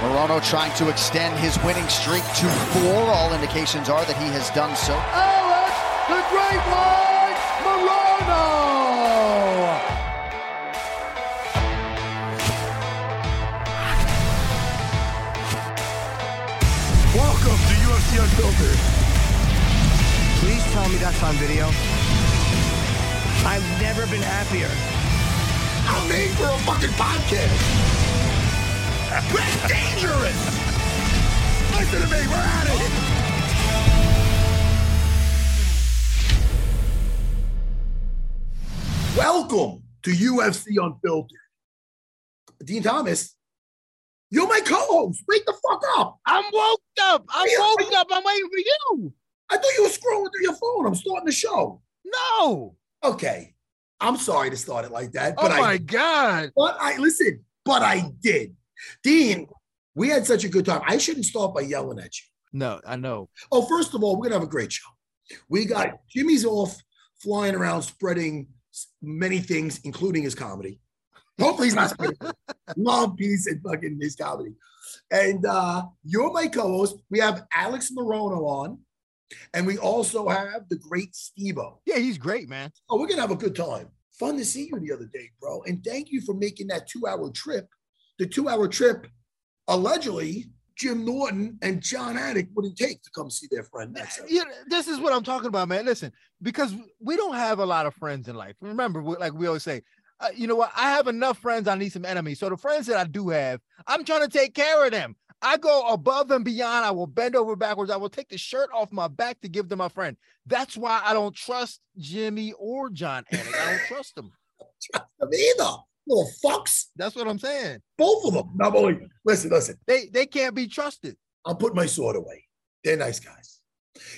Morono trying to extend his winning streak to four. All indications are that he has done so. Alex, the Great One, Morono! Welcome to UFC Unfiltered. Please tell me that's on video. I've never been happier. I'm made for a fucking podcast. That's dangerous. Listen to me. We're at it. Welcome to UFC Unfiltered. Dean Thomas, you're my co-host. Wake the fuck up. I'm woke up. I'm Yeah, woke up. I'm waiting for you. I thought you were scrolling through your phone. I'm starting the show. No. Okay. I'm sorry to start it like that, Oh but my I God. but I listen, but I did. Dean, we had such a good time. I shouldn't start by yelling at you. No, I know. Oh, first of all, we're gonna have a great show. We got Jimmy's off flying around spreading many things, including his comedy. Hopefully he's not spreading love, peace, and fucking his comedy. And uh, you're my co-host. We have Alex Morono on, and we also have the great Stevo. Yeah, he's great, man. Oh, we're gonna have a good time. Fun to see you the other day, bro. And thank you for making that two-hour trip. The two-hour trip, allegedly, Jim Norton and Jon Anik wouldn't take to come see their friend next. Yeah, this is what I'm talking about, man. Listen, because we don't have a lot of friends in life. Remember, like we always say, uh, you know what? I have enough friends. I need some enemies. So the friends that I do have, I'm trying to take care of them. I go above and beyond. I will bend over backwards. I will take the shirt off my back to give to my friend. That's why I don't trust Jimmy or Jon Anik. I don't trust them. Them either. Little fucks. That's what I'm saying. Both of them. Not only listen, listen. They they can't be trusted. I'll put my sword away. They're nice guys.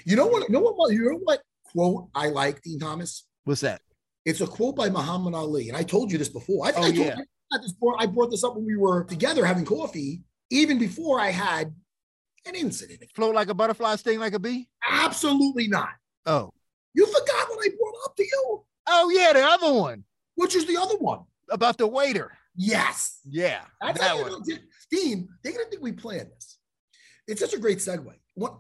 You know what? You know what? You know what quote I like, Dean Thomas? What's that? It's a quote by Muhammad Ali, and I told you this before. I think Oh, I, told, yeah. I, brought, I brought this up when we were together having coffee, even before I had an incident. Float like a butterfly, sting like a bee. Absolutely not. Oh, You forgot what I brought up to you. oh yeah, the other one Which is the other one? About the waiter. Yes. Yeah, That's that one. Dean, they're gonna think we planned this. It's such a great segue.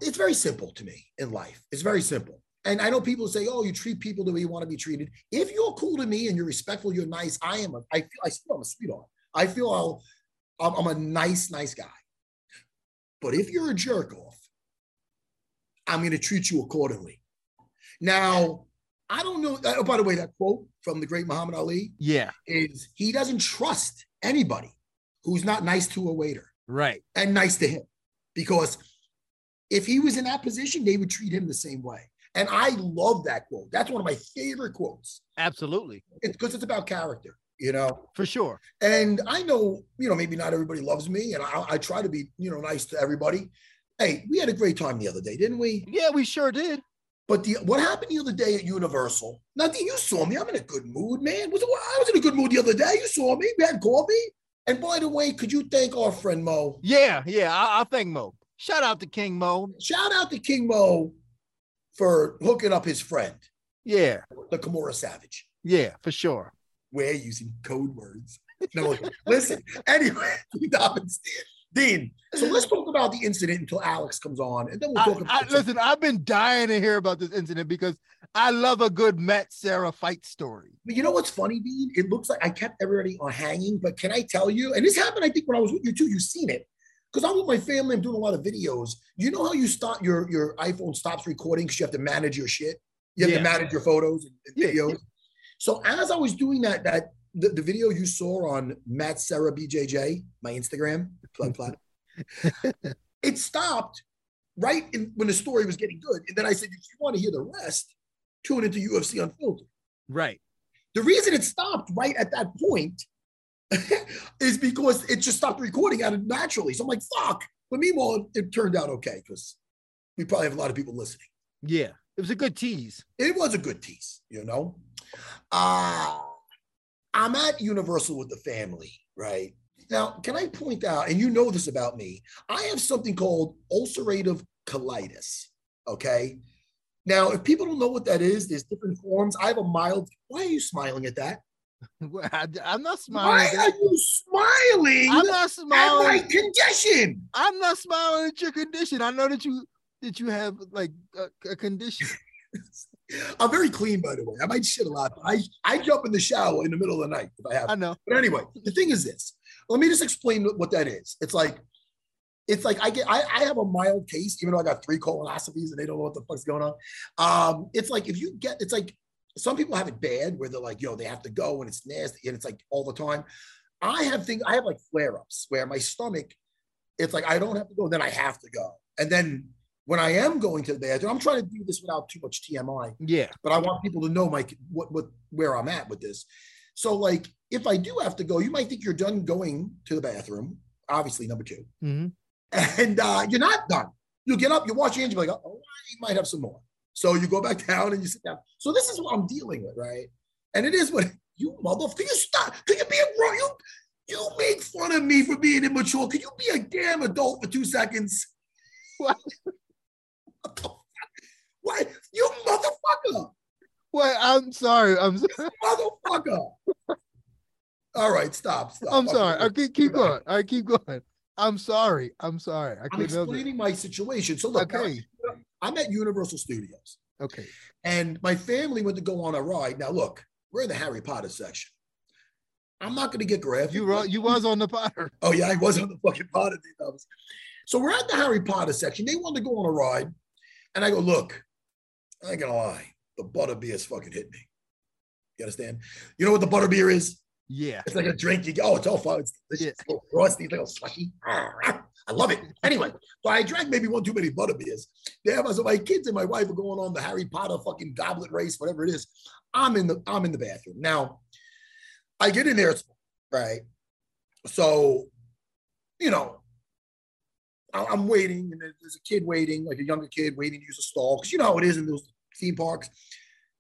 It's very simple to me in life. It's very simple. And I know people say, "Oh, you treat people the way you want to be treated." If you're cool to me and you're respectful, you're nice. I am. A, I feel. I feel I'm a sweetheart. I feel I'll, I'm, I'm a nice, nice guy. But if you're a jerk off, I'm going to treat you accordingly. Now, I don't know. Uh, oh, by the way, that quote from the great Muhammad Ali Yeah, is he doesn't trust anybody who's not nice to a waiter right. and nice to him because if he was in that position, they would treat him the same way. And I love that quote. That's one of my favorite quotes Absolutely, because it's, it's about character, you know. for sure. And I know, you know, maybe not everybody loves me, and I, I try to be, you know, nice to everybody. Hey, we had a great time the other day, didn't we? Yeah, we sure did. But the what happened the other day at Universal? Nothing. You saw me. I'm in a good mood, man. Was I was in a good mood the other day? You saw me. We had coffee. And by the way, could you thank our friend Mo? Yeah, yeah. I, I thank Mo. Shout out to King Mo. Shout out to King Mo for hooking up his friend, Yeah, the Kimura Savage. yeah, for sure. We're using code words. No, listen. Anyway, Dobbins, Dean. So let's talk about the incident until Alex comes on, and then we'll I, talk I, about. listen, I've been dying to hear about this incident because I love a good Matt Serra fight story. But you know what's funny, Dean? It looks like I kept everybody on hanging, but can I tell you? And this happened, I think, when I was with you too. You've seen it because I'm with my family. I'm doing a lot of videos. You know how you stop your your iPhone stops recording because you have to manage your shit. You have Yeah. to manage your photos and, and Yeah. videos. So as I was doing that, that the, the video you saw on Matt Serra BJJ, my Instagram, plug plug, it stopped right in, when the story was getting good. And then I said, if you want to hear the rest, tune into UFC Unfiltered. Right. The reason it stopped right at that point is because it just stopped recording out of naturally. So I'm like, fuck. But meanwhile, it turned out okay because we probably have a lot of people listening. Yeah. It was a good tease. It was a good tease, you know. Uh I'm at Universal with the family, right? Now, can I point out, and you know this about me, I have something called ulcerative colitis. Okay. Now, if people don't know what that is, there's different forms. I have a mild. Why are you smiling at that? I, am not smiling. Why are you smiling I'm not at smiling. my condition? I'm not smiling at your condition. I know that you that you have like a, a condition. I'm very clean, by the way. I might shit a lot. But I I jump in the shower in the middle of the night if I have. I know. But anyway, the thing is this. Let me just explain what that is. It's like, it's like I get I, I have a mild case, even though I got three colonoscopies and they don't know what the fuck's going on. Um, it's like if you get it's like some people have it bad where they're like, yo, they have to go and it's nasty and it's like all the time. I have things, I have like flare-ups where my stomach, it's like I don't have to go, then I have to go. And then when I am going to the bathroom, I'm trying to do this without too much TMI Yeah. but I want people to know my what what where I'm at with this. So like if I do have to go, you might think you're done going to the bathroom. Obviously, number 2 Mhm. and uh, you're not done. You get up, you wash your hands, you're like, oh, you might have some more. So you go back down and you sit down. So this is what I'm dealing with, right? And it is what you motherfucker. Can you stop? Can you be a bro? You you make fun of me for being immature. Can you be a damn adult for two seconds? What? What? What? You motherfucker. Well, I'm sorry. I'm sorry. motherfucker. All right, stop. stop. I'm sorry. I keep keep going. I keep going. I'm sorry. I'm sorry. I I'm couldn't help it. explaining my situation. So look, Okay. I'm at Universal Studios, Okay. and my family went to go on a ride. Now look, we're in the Harry Potter section. I'm not going to get graphic. You were you was on the Potter. Oh yeah, I was on the fucking Potter So we're at the Harry Potter section. They wanted to go on a ride, and I go, look, I ain't gonna lie, the butterbeer is fucking hit me. You understand? You know what the butterbeer is? Yeah. It's like a drink. You go, oh, it's all fun. It's delicious. Yeah. A little frosty, it's a little slushy. I love it. Anyway, so I drank maybe one too many butter butterbeers. There, so my kids and my wife are going on the Harry Potter fucking goblet race, whatever it is. I'm in the I'm in the bathroom now. I get in there, right. So, you know, I'm waiting, and there's a kid waiting, like a younger kid waiting to use a stall, because you know how it is in those theme parks.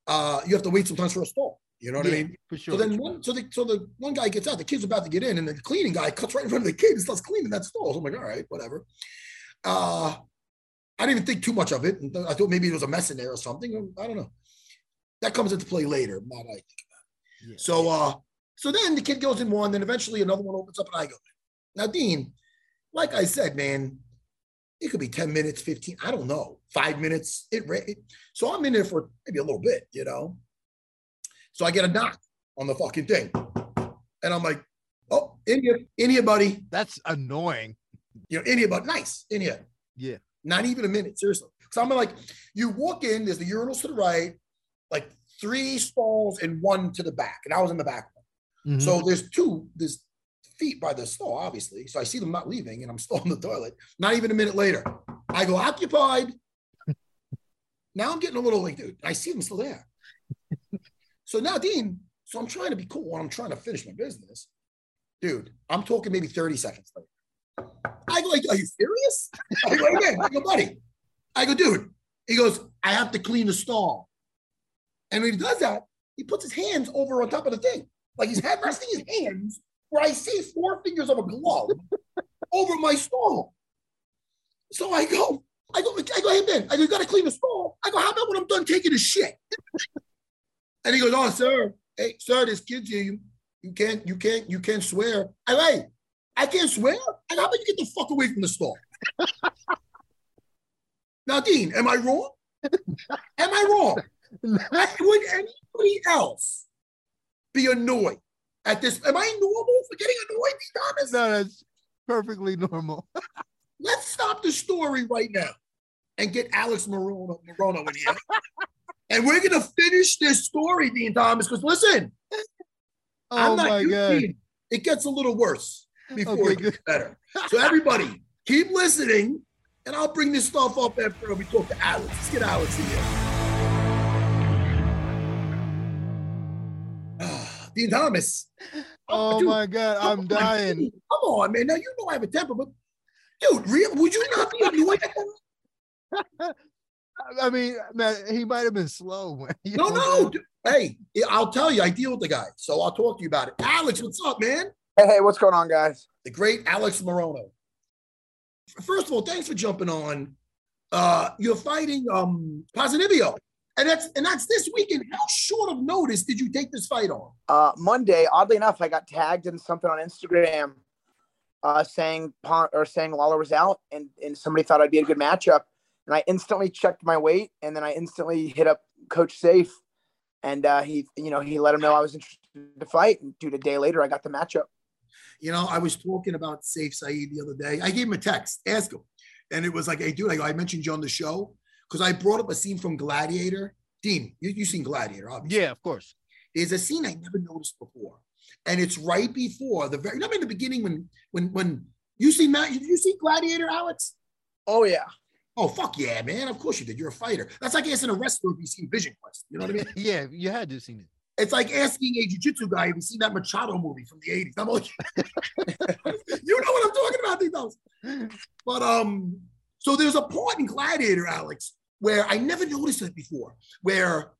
Uh, you have to wait sometimes for a stall. You know what I mean? For sure. So then one, so the so the one guy gets out, the kid's about to get in, and the cleaning guy cuts right in front of the kid and starts cleaning that stall. So I'm like, all right, whatever. Uh I didn't even think too much of it. And I thought maybe there was a mess in there or something. I don't know. That comes into play later. Not I think about. Yeah. So uh so then the kid goes in one, then eventually another one opens up and I go. Now, Dean, like I said, man, it could be 10 minutes, 15, I don't know, five minutes. It, it so I'm in there for maybe a little bit, you know. So I get a knock on the fucking thing. And I'm like, oh, in here, in here, buddy. That's annoying. You know, in here, buddy. Nice, in here. Yeah. Not even a minute, seriously. So I'm like, you walk in, there's the urinals to the right, like three stalls and one to the back. And I was in the back one. Mhm. So there's two, there's feet by the stall, obviously. So I see them not leaving and I'm still in the toilet. Not even a minute later, I go occupied. now I'm getting a little like, dude, I see them still there. So now, Dean, so I'm trying to be cool and I'm trying to finish my business. Dude, I'm talking maybe 30 seconds later. I go, like, are you serious? I go, again, I go, buddy. I go, dude. He goes, I have to clean the stall. And when he does that, he puts his hands over on top of the thing. Like he's had resting his hands where I see four fingers of a glove over my stall. So I go, I go, I go, hey man, I go, you gotta clean the stall. I go, how about when I'm done taking a shit? And he goes, Oh, sir, hey, sir, there's kids here. You, you can't, you can't, you can't swear. I like, I can't swear. And how about you get the fuck away from the store? now, Dean, am I wrong? Am I wrong? Would anybody else be annoyed at this? Am I normal for getting annoyed, Dean Thomas? No, that's perfectly normal. Let's stop the story right now and get Alex Morono, Morono in here. And we're gonna finish this story, Dean Thomas. Because listen, Oh I'm not my you, god. Dean. It gets a little worse before Okay, it gets good. better. So everybody, keep listening, and I'll bring this stuff up after we talk to Alex. Let's get Alex in here. Ah, Dean Thomas. Oh dude, my god, I'm dying. dude. Come on, man. Now you know I have a temper, but dude, real, would you not be annoyed at that? I mean, man, he might have been slow. No, know no. what I'm dude. Hey, I'll tell you, I deal with the guy, so I'll talk to you about it. Alex, what's up, man? Hey, hey, what's going on, guys? The great Alex Morono. First of all, thanks for jumping on. Uh, you're fighting um Ponzinibbio, and that's and that's this weekend. How short of notice did you take this fight on? Uh, Monday, oddly enough, I got tagged in something on Instagram, uh, saying Pon- or saying Lawler was out, and and somebody thought I'd be a good matchup, and I instantly checked my weight, and then I instantly hit up Coach Sayif, and uh, he, you know, he let him know I was interested to fight, and dude, a day later, I got the matchup. You know, I was talking about Sayif Saeed the other day. I gave him a text, ask him. And it was like, hey, dude, I, go, I mentioned you on the show because I brought up a scene from Gladiator. Dean, you, you've seen Gladiator, obviously. Yeah, of course. There's a scene I never noticed before. And it's right before the very, remember in the beginning when, when, when you see Matt, you, you see Gladiator, Alex? Oh yeah, Oh, fuck yeah, man. Of course you did. You're a fighter. That's like asking a wrestler if you've seen Vision Quest. You know what I mean? Yeah, you had to seen it. It's like asking a jiu-jitsu guy if you've seen that Machado movie from the 80s. I'm like, you know what I'm talking about, these. But um, so there's a part in Gladiator, Alex, where I never noticed it before, where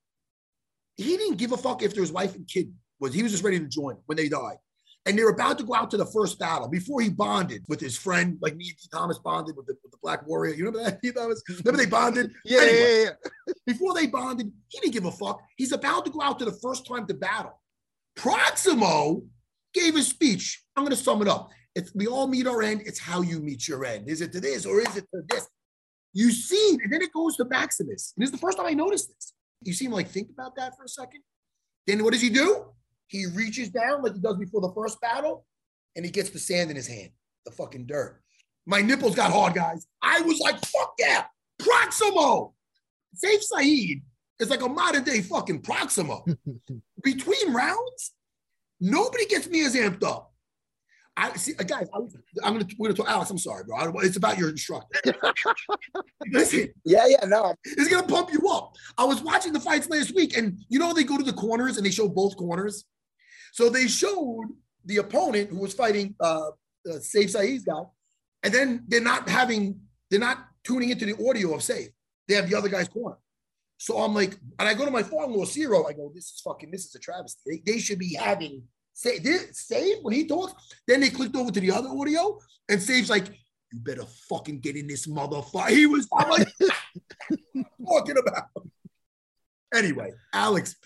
he didn't give a fuck if their wife and kid was he was just ready to join when they died. And they're about to go out to the first battle before he bonded with his friend, like me and T. Thomas bonded with the, with the Black Warrior. You remember that? T. Thomas? Remember they bonded? Yeah, Anyway. yeah, yeah. before they bonded, he didn't give a fuck. He's about to go out to the first time to battle. Proximo gave a speech. I'm going to sum it up. It's, we all meet our end. It's how you meet your end. Is it to this or is it to this? You see, and then it goes to Maximus. And this is the first time I noticed this. You seem like think about that for a second. Then what does he do? He reaches down like he does before the first battle, and he gets the sand in his hand, the fucking dirt. My nipples got hard, guys. I was like, fuck yeah, Proximo. Sayif Saeed is like a modern day fucking Proximo. Between rounds, nobody gets me as amped up. I see, uh, guys. I, am gonna we're gonna talk. Alex, I'm sorry, bro. I, it's about your instructor. Listen, yeah, yeah. No, it's gonna pump you up. I was watching the fights last week, and you know they go to the corners and they show both corners. So they showed the opponent who was fighting uh, uh Sayif Saeed's guy, and then they're not having they're not tuning into the audio of Sayif. They have the other guy's corner. So I'm like, and I go to my father-in-law Ciro. I go, this is fucking, this is a travesty. They, they should be having this Save when he talks. Then they clicked over to the other audio, and Save's like, you better fucking get in this motherfucker. He was I'm like talking about. Anyway, Alex,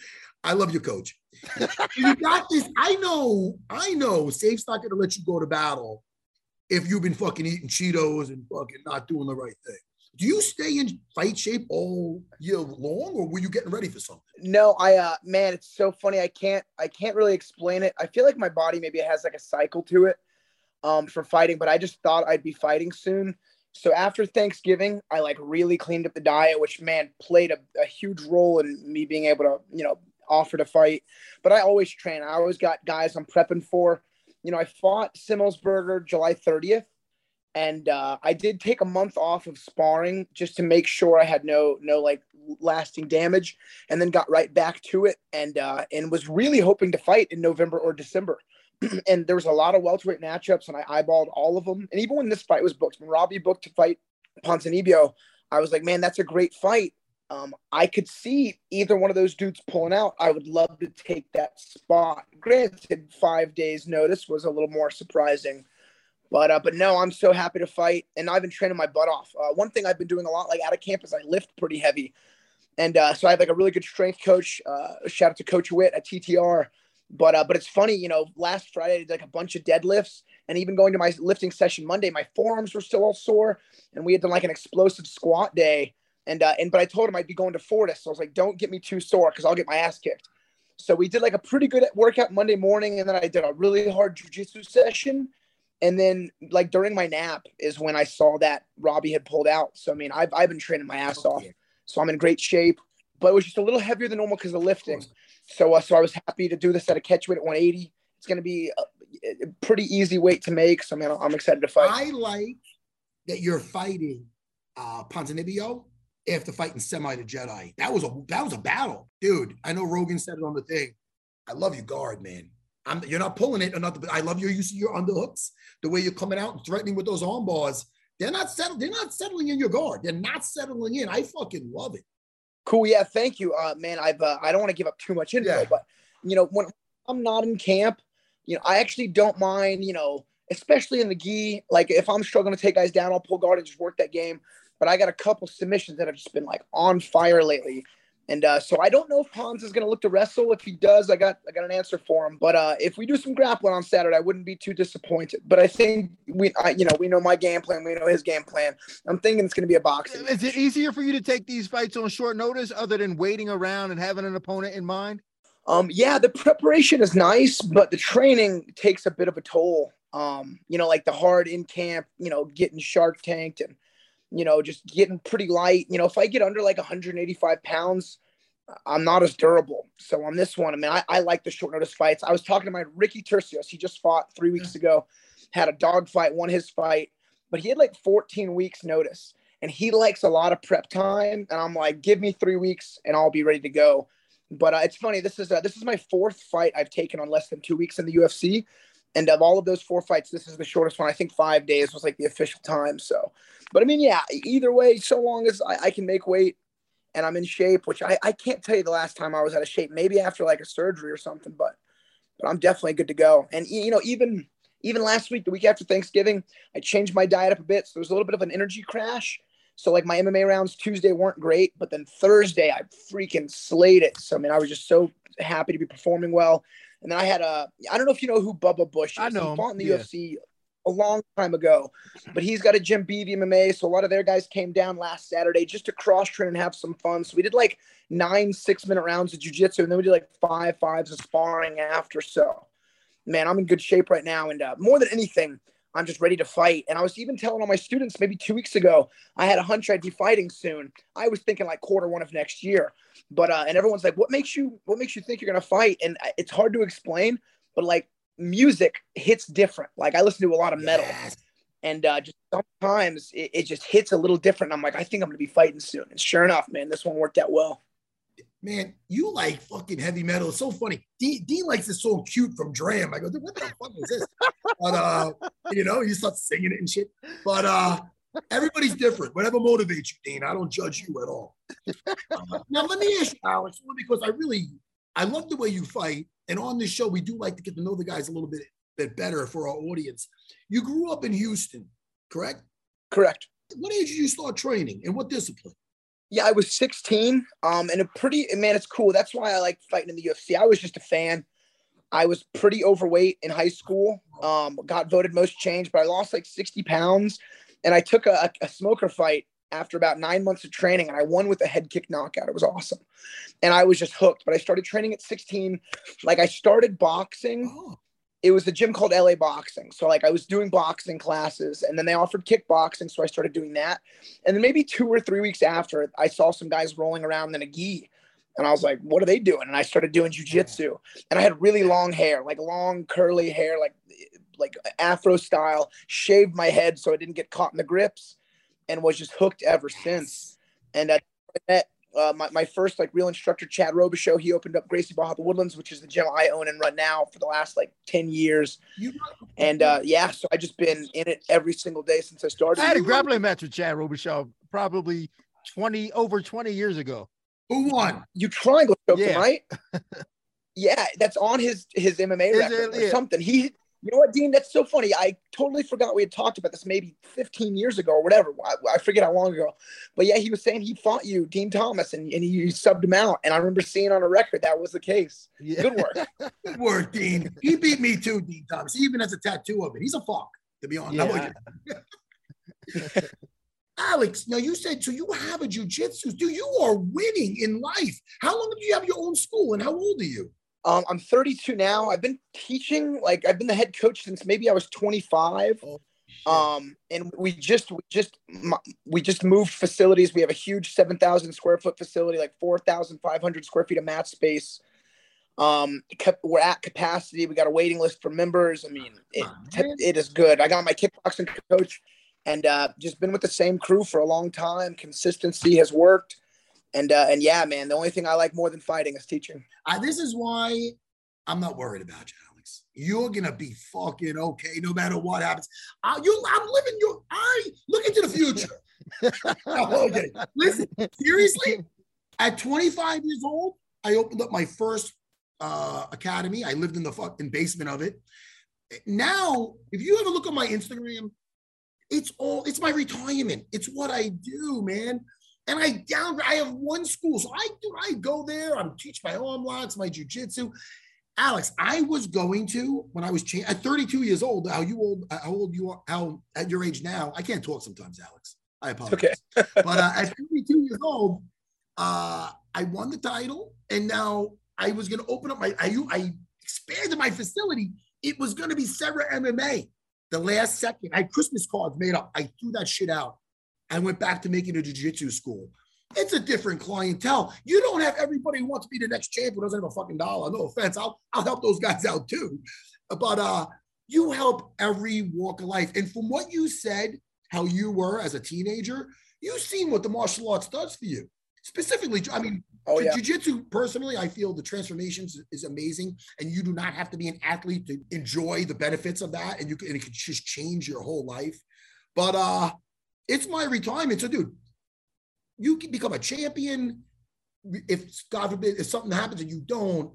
I love your coach. you got this. I know, I know Sayif's not gonna let you go to battle if you've been fucking eating Cheetos and fucking not doing the right thing. Do you stay in fight shape all year long, or were you getting ready for something? no. I, uh, man, it's so funny. I can't, I can't really explain it. I feel like my body maybe has like a cycle to it, um, for fighting. But I just thought I'd be fighting soon. So after Thanksgiving, I like really cleaned up the diet, which man played a, a huge role in me being able to, you know, offer to fight. But I always train. I always got guys I'm prepping for. You know, I fought Semelsberger July 30th, and uh, I did take a month off of sparring just to make sure I had no no like lasting damage, and then got right back to it, and uh, and was really hoping to fight in November or December. and there was a lot of welterweight matchups, and I eyeballed all of them. And even when this fight was booked, when Robbie booked to fight Ponzinibbio, I was like, man, that's a great fight. Um, I could see either one of those dudes pulling out. I would love to take that spot. Granted, five days notice was a little more surprising, but uh, but no, I'm so happy to fight, and I've been training my butt off. Uh, one thing I've been doing a lot, like out of camp, is I lift pretty heavy, and uh, so I have like a really good strength coach. Uh, shout out to Coach Witt at TTR. But uh, but it's funny, you know. Last Friday I did like a bunch of deadlifts, And even going to my lifting session Monday, my forearms were still all sore. And we had done like an explosive squat day. And uh, and but I told him I'd be going to Fortis. So I was like, don't get me too sore because I'll get my ass kicked. So we did like a pretty good workout Monday morning, and then I did a really hard jujitsu session. And then like during my nap is when I saw that Robbie had pulled out. So I mean, I've I've been training my ass off. So I'm in great shape, but it was just a little heavier than normal because of lifting. So uh, so I was happy to do this at a catch weight at 180. It's going to be a, a pretty easy weight to make. So I mean, I'm excited to fight. I like that you're fighting uh Ponzinibbio after fighting Semi the Jedi. That was a that was a battle, dude. I know Rogan said it on the thing. I love your guard, man. I'm, you're not pulling it or nothing, but I love your use of your underhooks, the way you're coming out and threatening with those arm bars. They're not settled. They're not settling in your guard. They're not settling in. I fucking love it. Cool. Yeah. Thank you, uh, man. I've uh, I don't want to give up too much info, yeah. but you know when I'm not in camp, you know I actually don't mind. You know, especially in the gi. Like if I'm struggling to take guys down, I'll pull guard and just work that game. But I got a couple submissions that have just been like on fire lately. And uh, so I don't know if Pons is going to look to wrestle. If he does, I got I got an answer for him. But uh, if we do some grappling on Saturday, I wouldn't be too disappointed. But I think we, I, you know, we know my game plan. We know his game plan. I'm thinking it's going to be a boxing. Is it easier for you to take these fights on short notice, other than waiting around and having an opponent in mind? Um, yeah, the preparation is nice, but the training takes a bit of a toll. Um, you know, like the hard in camp, you know, getting shark tanked and you know, just getting pretty light. You know, if I get under like 185 pounds, I'm not as durable. So on this one, I mean, I, I like the short notice fights. I was talking to my Ricky Turcios. He just fought three weeks ago, had a dog fight, won his fight, but he had like 14 weeks notice. And he likes a lot of prep time. And I'm like, give me three weeks and I'll be ready to go. But uh, it's funny. This is uh, this is my fourth fight I've taken on less than two weeks in the UFC. And of all of those four fights, this is the shortest one. I think five days was like the official time. So, but I mean, yeah, either way, so long as I, I can make weight and I'm in shape, which I, I can't tell you the last time I was out of shape, maybe after like a surgery or something, but, but I'm definitely good to go. And, you know, even, even last week, the week after Thanksgiving, I changed my diet up a bit. So there was a little bit of an energy crash. So like my MMA rounds Tuesday weren't great, but then Thursday I freaking slayed it. So I mean, I was just so happy to be performing well. And then I had a, I don't know if you know who Bubba Bush is. I know. He fought in the yeah. UFC a long time ago, but he's got a Jim Beebe MMA. So a lot of their guys came down last Saturday just to cross train and have some fun. So we did like nine six minute rounds of jujitsu, and then we did like five fives of sparring after. So, man, I'm in good shape right now, and uh, more than anything, I'm just ready to fight. And I was even telling all my students maybe two weeks ago, I had a hunch I'd be fighting soon. I was thinking like quarter one of next year, but uh, and everyone's like, "What makes you? What makes you think you're gonna fight?" And it's hard to explain, but like music hits different. Like I listen to a lot of metal. Yes. And uh, just sometimes it, it, just hits a little different. I'm like, I think I'm gonna be fighting soon. And sure enough, man, this one worked out well. Man, you like fucking heavy metal. It's so funny. Dean, Dean likes this song cute from Dram. I go, what the fuck is this? but uh, you know, you start singing it and shit. But uh everybody's different. Whatever motivates you, Dean. I don't judge you at all. Uh, now let me ask you, Alex, because I really I love the way you fight. And on this show, we do like to get to know the guys a little bit, bit better for our audience. You grew up in Houston, correct? Correct. What age did you start training and what discipline? Yeah, I was 16. Um, and a pretty man, it's cool. That's why I like fighting in the UFC. I was just a fan. I was pretty overweight in high school. Um, got voted most changed, but I lost like 60 pounds. And I took a, a smoker fight after about nine months of training and I won with a head kick knockout. It was awesome. And I was just hooked. But I started training at 16. Like I started boxing. Oh. It was a gym called LA Boxing. So like I was doing boxing classes and then they offered kickboxing. So I started doing that. And then maybe two or three weeks after, I saw some guys rolling around in a gi. And I was like, what are they doing? And I started doing jujitsu. And I had really long hair, like long curly hair, like like afro style, shaved my head so I didn't get caught in the grips and was just hooked ever since. And I met uh, my, my first like real instructor, Chad Robichaux. He opened up Gracie Barra Woodlands, which is the gym I own and run now for the last like 10 years. And uh, yeah, so I just been in it every single day since I started. I had a grappling match with Chad Robichaux probably 20 over 20 years ago. Who won? You triangle choked Yeah. him, right? yeah, that's on his his MMA Is record it- or yeah. something. He You know what, Dean? That's so funny. I totally forgot we had talked about this maybe 15 years ago or whatever. I, I forget how long ago. But yeah, he was saying he fought you, Dean Thomas, and, and he subbed him out. And I remember seeing on a record that was the case. Yeah. Good work. Good work, Dean. He beat me too, Dean Thomas. He even has a tattoo of it. He's a fuck, to be honest. Yeah. Alex, now you said so you have a jujitsu. Do you are winning in life. How long do you have your own school and how old are you? Um, I'm 32 now. I've been teaching, like I've been the head coach since maybe I was 25. Oh, um, and we just we just we just moved facilities. We have a huge 7,000 square foot facility, like 4,500 square feet of mat space. Um, we're at capacity. We got a waiting list for members. I mean, it, it is good. I got my kickboxing coach, and uh, just been with the same crew for a long time. Consistency has worked. And uh, and yeah, man, the only thing I like more than fighting is teaching. Uh, this is why I'm not worried about you, Alex. You're gonna be fucking okay no matter what happens. Uh, you, I'm living your. I look into the future. okay, listen. Seriously, at 25 years old, I opened up my first uh, academy. I lived in the fucking basement of it. Now, if you ever look at my Instagram, it's all it's my retirement. It's what I do, man and I down I have one school. So I do I go there, I'm teach my arm locks, my jujitsu. Alex, I was going to when I was cha- at 32 years old. How you old? How old you are? How at your age now? I can't talk sometimes, Alex. I apologize. Okay. but uh, at 32 years old, uh, I won the title, and now I was going to open up my. I I expanded my facility. It was going to be Serra MMA. The last second, I had Christmas cards made up. I threw that shit out. I went back to making a jiu-jitsu school. It's a different clientele. You don't have everybody who wants to be the next champion doesn't have a fucking dollar. No offense. I'll I'll help those guys out too. But uh you help every walk of life. And from what you said, how you were as a teenager, you've seen what the martial arts does for you. Specifically, I mean, oh, yeah. jiu-jitsu personally, I feel the transformations is amazing. And you do not have to be an athlete to enjoy the benefits of that. And you can and it can just change your whole life. But uh it's my retirement. So, dude, you can become a champion. If God forbid, if something happens and you don't,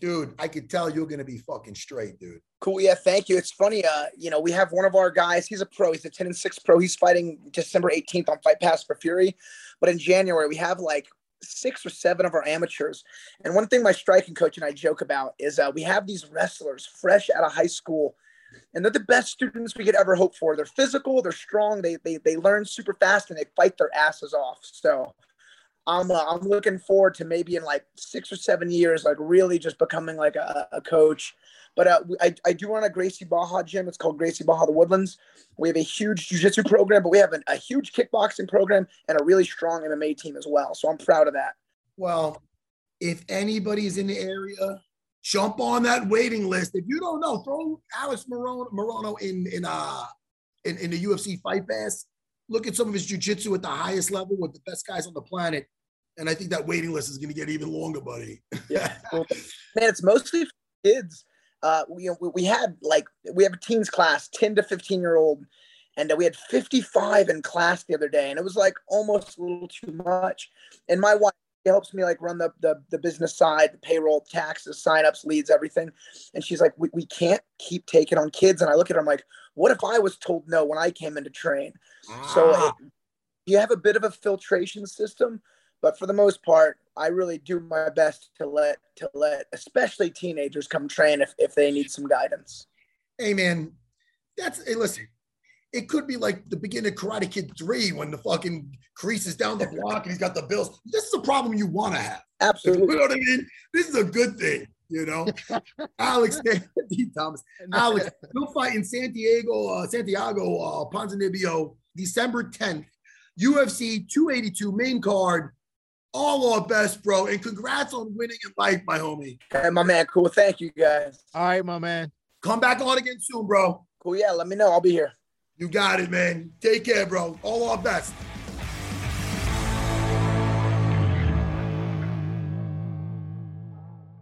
dude, I could tell you're gonna be fucking straight, dude. Cool. Yeah, thank you. It's funny. Uh, you know, we have one of our guys. He's a pro. He's a 10 and 6 pro. He's fighting December 18th on Fight Pass for Fury. But in January, we have like six or seven of our amateurs. And one thing my striking coach and I joke about is uh, we have these wrestlers fresh out of high school and they're the best students we could ever hope for. They're physical, they're strong, they they, they learn super fast, and they fight their asses off. So I'm uh, I'm looking forward to maybe in like six or seven years, like really just becoming like a, a coach. But uh, I, I do run a Gracie Barra gym. It's called Gracie Barra The Woodlands. We have a huge jiu-jitsu program, but we have an, a huge kickboxing program and a really strong MMA team as well. So I'm proud of that. Well, if anybody's in the area jump on that waiting list. If you don't know, throw Alex Morono, Morono in in uh in, in the UFC Fight Pass. Look at some of his jujitsu at the highest level with the best guys on the planet. And I think that waiting list is going to get even longer, buddy. yeah, man, it's mostly kids. Uh, we, we had like we have a teens class, ten to fifteen year old, and we had fifty five in class the other day, and it was like almost a little too much. And my wife helps me like run the, the, the business side, the payroll, taxes, signups, leads, everything. And she's like, we, we can't keep taking on kids. And I look at her, I'm like, what if I was told no when I came in to train? Ah. So it, you have a bit of a filtration system, but for the most part, I really do my best to let to let especially teenagers come train if, if they need some guidance. Hey man, that's hey, listen, it could be like the beginning of Karate Kid 3 when the fucking creases down the block and he's got the bills. This is a problem you want to have. Absolutely. You know what I mean? This is a good thing, you know? Alex D. Thomas. Alex, you'll fight in Santiago, uh, Santiago, uh, Ponzinibbio, December 10th. UFC 282 main card. All our best, bro. And congrats on winning in life, my homie. Hey, my man. Cool. Thank you, guys. All right, my man. Come back on again soon, bro. Cool. Yeah, let me know. I'll be here. You got it, man. Take care, bro. All our best.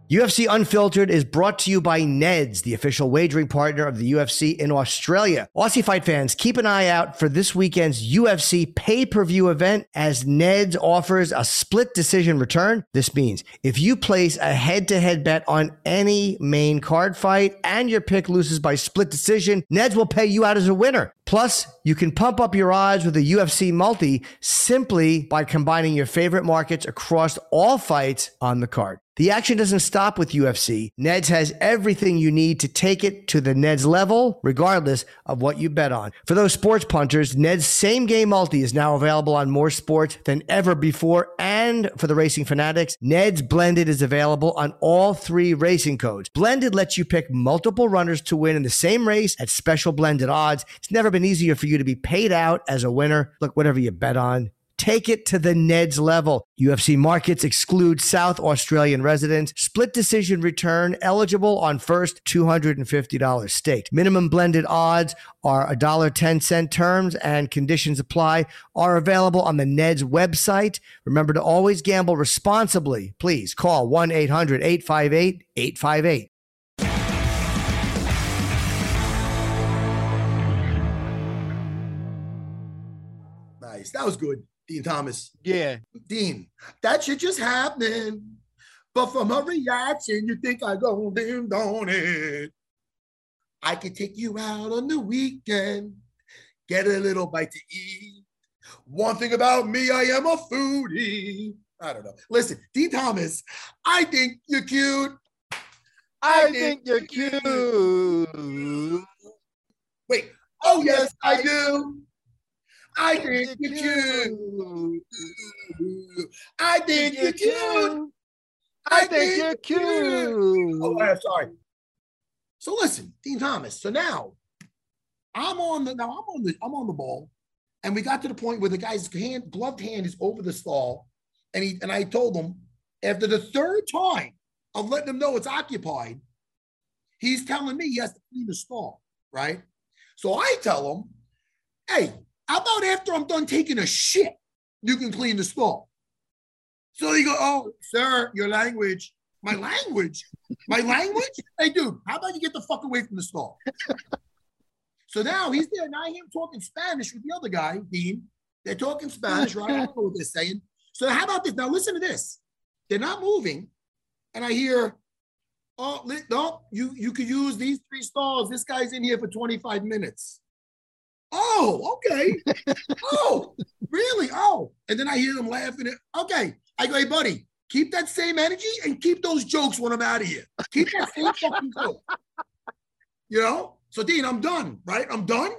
UFC Unfiltered is brought to you by Neds, the official wagering partner of the UFC in Australia. Aussie fight fans, keep an eye out for this weekend's UFC pay per view event as Neds offers a split decision return. This means if you place a head to head bet on any main card fight and your pick loses by split decision, Neds will pay you out as a winner. Plus, you can pump up your odds with a UFC multi simply by combining your favorite markets across all fights on the card. The action doesn't stop with UFC. Neds has everything you need to take it to the Neds level, regardless of what you bet on. For those sports punters, Ned's same game multi is now available on more sports than ever before. And for the racing fanatics, Ned's Blended is available on all three racing codes. Blended lets you pick multiple runners to win in the same race at special blended odds. It's never been easier for you to be paid out as a winner. Look, whatever you bet on, Take it to the Neds level. UFC markets exclude South Australian residents. Split decision return eligible on first $250 stake. Minimum blended odds are $1.10 terms and conditions apply are available on the Neds website. Remember to always gamble responsibly. Please call 1 800 858 858. Nice. That was good, Dean Thomas. Yeah. Dean, that shit just happening. But from her reaction, you think I go dim on it. I could take you out on the weekend, get a little bite to eat. One thing about me, I am a foodie. I don't know. Listen, Dean Thomas, I think you're cute. I, think, you're cute. Wait. Oh, yes, I do. I think you're cute. I think you're cute. I think you're cute. Oh, I'm sorry. So listen, Dean Thomas. So now I'm on the now I'm on the I'm on the ball, and we got to the point where the guy's hand gloved hand is over the stall, and he and I told him after the third time of letting him know it's occupied, he's telling me he has to clean the stall, right? So I tell him, hey, how about after I'm done taking a shit, you can clean the stall? So he go, oh, sir, your language. My language? My language? Hey, dude, how about you get the fuck away from the stall? so now he's there. Now I hear him talking Spanish with the other guy, Dean. They're talking Spanish, right? I don't know what they're saying. So how about this? Now listen to this. They're not moving. And I hear, oh, no, you, you could use these three stalls. This guy's in here for 25 minutes. Oh, okay. oh, really? Oh. And then I hear them laughing. At, okay. I go, hey, buddy, keep that same energy and keep those jokes when I'm out of here. Keep that same fucking joke. You know? So, Dean, I'm done, right? I'm done.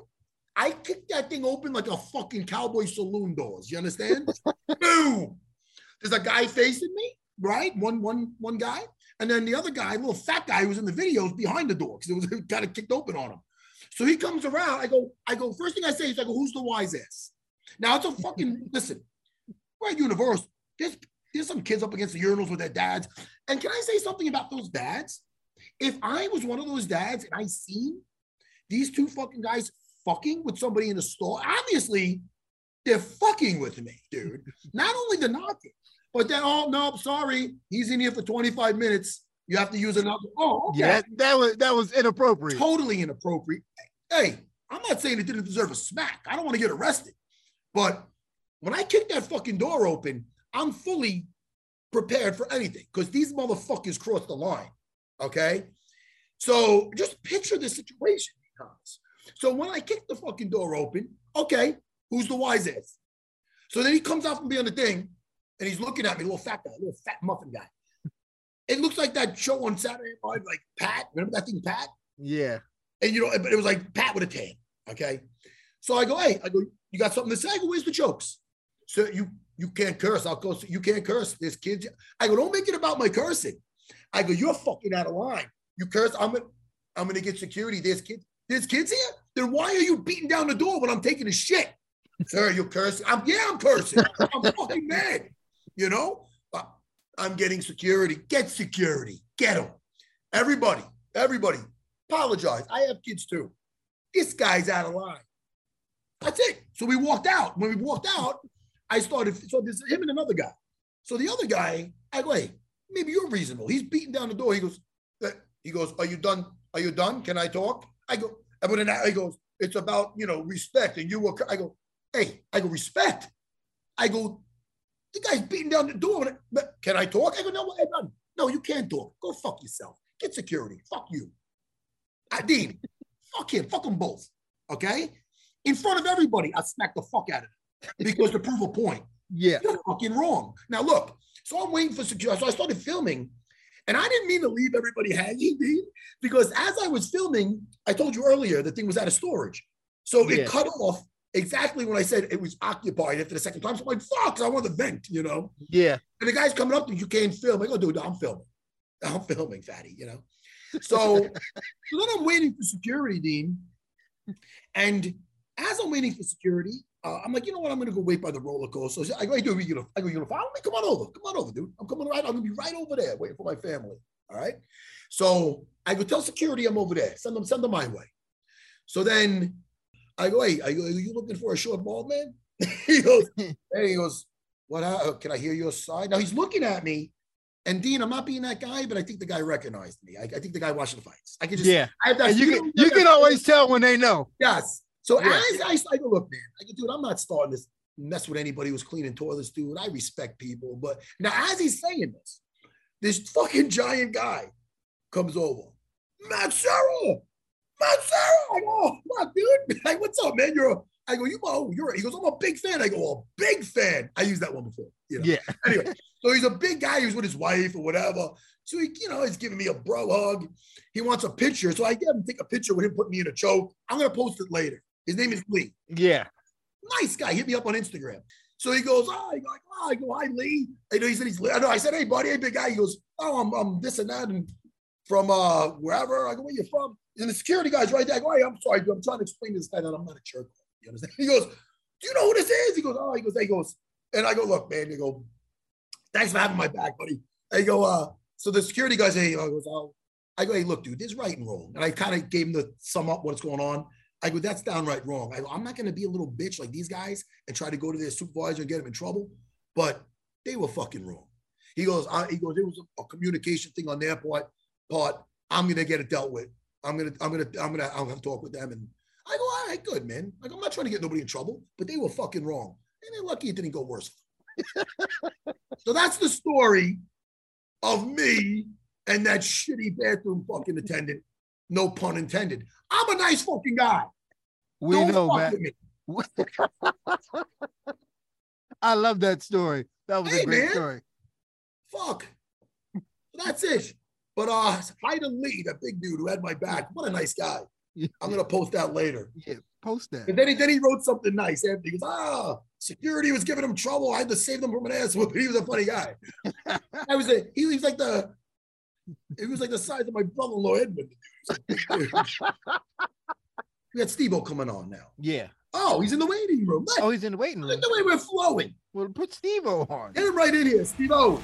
I kicked that thing open like a fucking cowboy saloon doors. You understand? Boom. There's a guy facing me, right? One, one, one guy. And then the other guy, little fat guy who was in the videos behind the door because it was kind of kicked open on him. So he comes around. I go, I go, first thing I say is I go, who's the wise ass? Now it's a fucking listen, we're at Universal. There's there's some kids up against the urinals with their dads. And can I say something about those dads? If I was one of those dads and I seen these two fucking guys fucking with somebody in the store, obviously they're fucking with me, dude. Not only the knocking, but then, oh no, sorry, he's in here for 25 minutes. You have to use another. Oh, okay. Yeah, that was that was inappropriate. Totally inappropriate. Hey, I'm not saying it didn't deserve a smack. I don't want to get arrested. But when I kick that fucking door open, I'm fully prepared for anything because these motherfuckers crossed the line. Okay. So just picture the situation, Thomas. So when I kick the fucking door open, okay, who's the wise ass? So then he comes out from behind the thing and he's looking at me, little fat guy, little fat muffin guy. It looks like that show on Saturday Night, like Pat. Remember that thing, Pat? Yeah. And you know, but it was like Pat with a tan. Okay. So I go, hey, I go, you got something to say? I go, where's the jokes? So you you can't curse. I'll go, you can't curse. There's kids. I go, don't make it about my cursing. I go, you're fucking out of line. You curse, I'm gonna, I'm gonna get security. There's kids, there's kids here. Then why are you beating down the door when I'm taking a shit? Sir, you're cursing? I'm yeah, I'm cursing. I'm fucking mad. You know? I'm getting security. Get security. Get them. Everybody, everybody, apologize. I have kids too. This guy's out of line. That's it. So we walked out. When we walked out, I started. So there's him and another guy. So the other guy, I go, hey, maybe you're reasonable. He's beating down the door. He goes, eh, he goes, are you done? Are you done? Can I talk? I go, and then I goes, it's about you know respect, and you will. I go, hey, I go respect. I go, the guy's beating down the door. But can I talk? I go, no, I'm done. No, you can't talk. Go fuck yourself. Get security. Fuck you. I, Dean, fuck him. Fuck them both. Okay? In front of everybody, I smack the fuck out of him because to prove a point. Yeah. You're fucking wrong. Now look, so I'm waiting for security. So I started filming. And I didn't mean to leave everybody hanging, Dean, because as I was filming, I told you earlier the thing was out of storage. So Yeah. it cut off exactly when I said it was occupied after the second time. So I'm like, fuck, I want to vent, you know? Yeah. And the guy's coming up to me, you can't film. I go, dude, I'm filming. I'm filming, fatty, you know? So, so then I'm waiting for security, Dean. And as I'm waiting for security, uh, I'm like, you know what? I'm gonna go wait by the roller coaster. So I go, hey, dude, you know, I go, you know, follow me. Come on over. Come on over, dude. I'm coming right. I'm gonna be right over there, waiting for my family. All right. So I go tell security I'm over there. Send them, send them my way. So then I go, hey, I go, are you looking for a short bald man? he goes, hey, he goes, what? uh, Can I hear your side? Now he's looking at me. And Dean, I'm not being that guy, but I think the guy recognized me. I, I think the guy watching the fights. I can just, Yeah. I have that And you can you can always tell when they know. Yes. So Yeah. as I, I go, look, man, I go, dude, I'm not starting to mess with anybody who's cleaning toilets, dude. I respect people. But now, as he's saying this, this fucking giant guy comes over. Matt Serra! Matt Serra! I go, oh, what, dude? Like, what's up, man? You're a, I go, you, oh, you're, a-" he goes, I'm a big fan. I go, oh, big fan. I used that one before. You know? Yeah. Anyway, so he's a big guy. He's with his wife or whatever. So he, you know, he's giving me a bro hug. He wants a picture. So I get him to take a picture with him putting me in a choke. I'm gonna post it later. His name is Lee. Yeah. Nice guy. Hit me up on Instagram. So he goes, oh, I go, oh, I go, hi Lee. I know he said he's I know. I said, hey buddy, hey big guy. He goes, oh, I'm, I'm this and that and from uh wherever. I go, where you from? And the security guy's right there. I go, hey, I'm sorry, dude. I'm trying to explain to this guy that I'm not a jerk. You understand? He goes, do you know who this is? He goes, oh, he goes, he goes, and I go, look, man. He go, thanks for having my back, buddy. I go, uh, so the security guy say, I goes, oh, I go, hey, look, dude, there's right and wrong. And I kind of gave him the sum up what's going on. I go, that's downright wrong. I go, I'm not going to be a little bitch like these guys and try to go to their supervisor and get them in trouble, but they were fucking wrong. He goes, I, he goes, it was a, a communication thing on their part, part. I'm to get it dealt with. I'm to, I'm to, I'm to, I'm to talk with them. And I go, all right, good, man. Like, I'm not trying to get nobody in trouble, but they were fucking wrong. And they're lucky it didn't go worse. so that's the story of me and that shitty bathroom fucking attendant. No pun intended. I'm a nice fucking guy. We Don't know, man. I love that story. That was Hey, a great man. story. Fuck. That's it. But uh, to Lee, that big dude who had my back. What a nice guy. I'm gonna post that later. Yeah, post that. And then he then he wrote something nice. He goes, ah, security was giving him trouble. I had to save them from an ass whooping. He was a funny guy. I was a he was like the he was like the size of my brother-in-law Edmund. we got Steve-O coming on now. Yeah. Oh, he's in the waiting room. Look, Oh, he's in the waiting room. at the way we're flowing. Well, put Steve on. Get him right in here, Steve-O.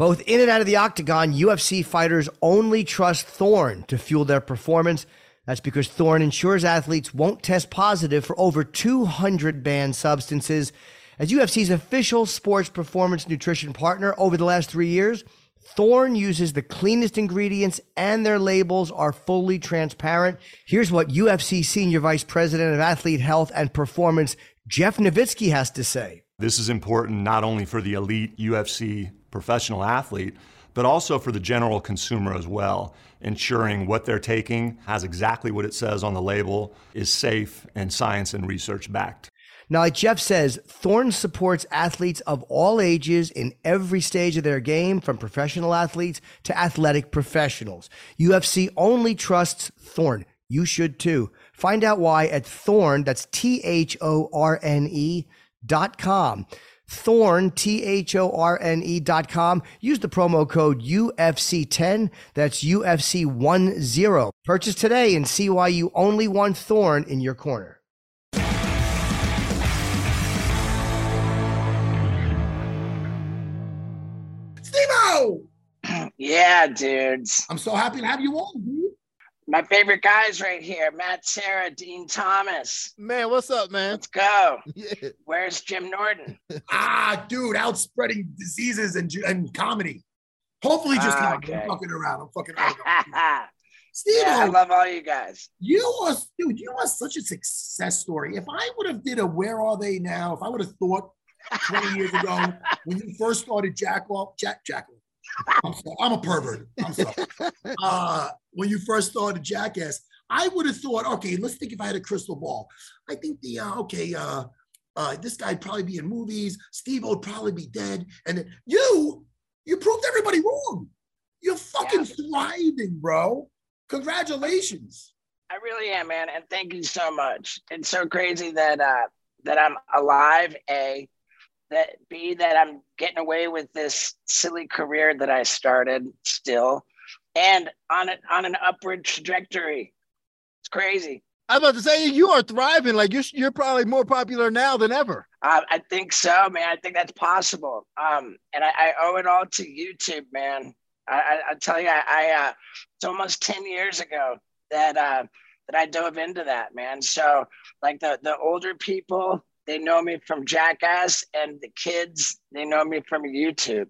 Both in and out of the octagon, UFC fighters only trust Thorne to fuel their performance. That's because Thorne ensures athletes won't test positive for over 200 banned substances. As UFC's official sports performance nutrition partner over the last three years, Thorne uses the cleanest ingredients and their labels are fully transparent. Here's what UFC Senior Vice President of Athlete Health and Performance, Jeff Novitzky, has to say. This is important not only for the elite UFC professional athlete, but also for the general consumer as well, ensuring what they're taking has exactly what it says on the label, is safe and science and research backed. Now, like Jeff says, Thorne supports athletes of all ages in every stage of their game, from professional athletes to athletic professionals. UFC only trusts Thorne. You should too. Find out why at Thorne, that's T H O R N E dot com. Thorne, T H O R N E dot com. Use the promo code UFC10. That's UFC10. Purchase today and see why you only want Thorne in your corner. Steve-O! Yeah, dudes. I'm so happy to have you on, dude. My favorite guys right here Matt Serra, Dean Thomas. Man, what's up, man? Let's go. Yeah. Where's Jim Norton? ah, dude, out spreading diseases and, and comedy. Hopefully, just Ah, okay. I'm fucking around. I'm fucking around. yeah, Steve, I love all you guys. you are, dude, you are such a success story. If I would have did a Where Are They Now, if I would have thought 20 years ago when you first started Jack off, Jack, Jack, I'm, sorry, I'm a pervert. I'm sorry. Uh, when you first started Jackass, I would have thought, okay, let's think if I had a crystal ball. I think the, uh, okay, uh, uh, this guy'd probably be in movies. Steve would probably be dead. And then you, you proved everybody wrong. You're fucking thriving, bro. Congratulations. I really am, man, and thank you so much. It's so crazy that uh that I'm alive. A that B that I'm getting away with this silly career that I started still, and on it on an upward trajectory. It's crazy. I was about to say you are thriving. Like you're you're probably more popular now than ever. Uh, I think so, man. I think that's possible. Um, and I, I owe it all to YouTube, man. I, I, I tell you, I, I uh, it's almost ten years ago that uh, that I dove into that, man. So like the the older people, they know me from Jackass, and the kids, they know me from YouTube.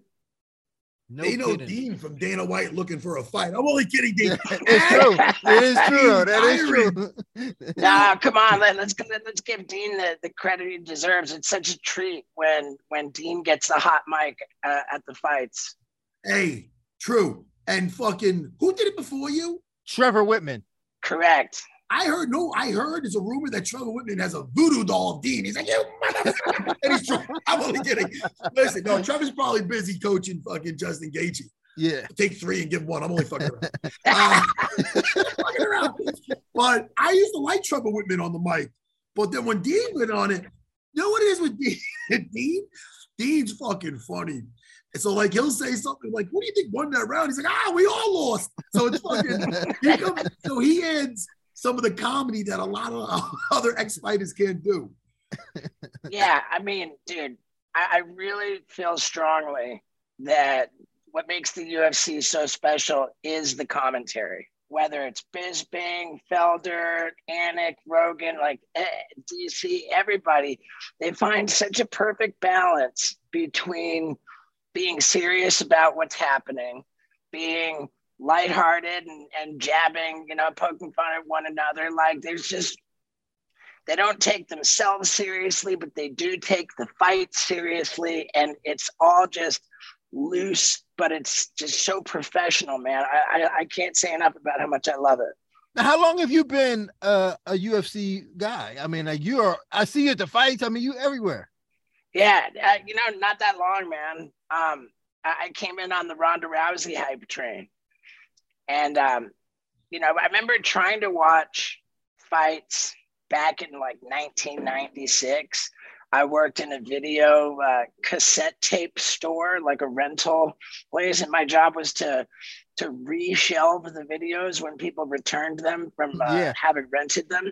No they know kidding. Dean from Dana White looking for a fight. I'm only kidding, Dean. It's true. It is true. That is true. No, come on, let, let's let's give Dean the, the credit he deserves. It's such a treat when when Dean gets the hot mic uh, at the fights. Hey, true. And fucking who did it before you? Trevor Wittman. Correct. I heard no, I heard there's a rumor that Trevor Wittman has a voodoo doll of Dean. He's like, you motherfucker. and he's trying, I'm only kidding. Listen, no, Trevor's probably busy coaching fucking Justin Gaethje. Yeah. Take three and give one. I'm only fucking around. Uh, fucking around. But I used to like Trevor Wittman on the mic. But then when Dean went on it, you know what it is with Dean? Dean? Dean's fucking funny. And so like he'll say something like, "What do you think won that round?" He's like, "Ah, we all lost." So it's fucking. he comes, so he adds some of the comedy that a lot of other ex fighters can't do. yeah, I mean, dude, I, I really feel strongly that what makes the UFC so special is the commentary. Whether it's Bisping, Felder, Anik, Rogan, like eh, DC, everybody, they find such a perfect balance between being serious about what's happening, being lighthearted and, and jabbing, you know, poking fun at one another. Like there's just they don't take themselves seriously, but they do take the fight seriously. And it's all just loose, but it's just so professional, man. I, I, I can't say enough about how much I love it. Now, how long have you been uh, a UFC guy? I mean, like you are. I see you at the fights. I mean, you everywhere. Yeah, uh, you know, not that long, man. Um, I, I came in on the Ronda Rousey hype train, and um, you know, I remember trying to watch fights back in like 1996. I worked in a video uh, cassette tape store, like a rental place, and my job was to to reshelve the videos when people returned them from uh, Yeah. having rented them.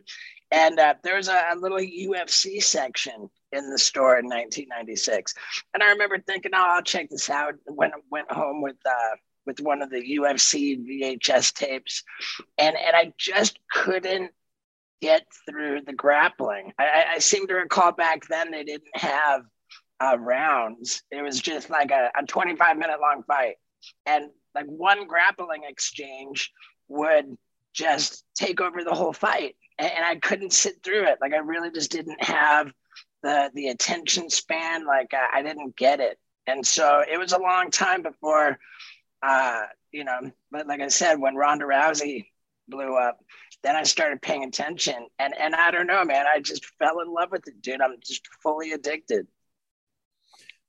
And uh, there was a, a little UFC section in the store in 1996, and I remember thinking, "Oh, I'll check this out." When I went home with uh, with one of the UFC VHS tapes, and and I just couldn't get through the grappling. I, I, seem to recall back then they didn't have uh, rounds. It was just like a, a 25 minute long fight. And like one grappling exchange would just take over the whole fight. And, and I couldn't sit through it. Like I really just didn't have the, the attention span. Like I, I didn't get it. And so it was a long time before, uh, you know, but like I said, when Ronda Rousey blew up, then I started paying attention. And and I don't know, man, I just fell in love with it, dude. I'm just fully addicted.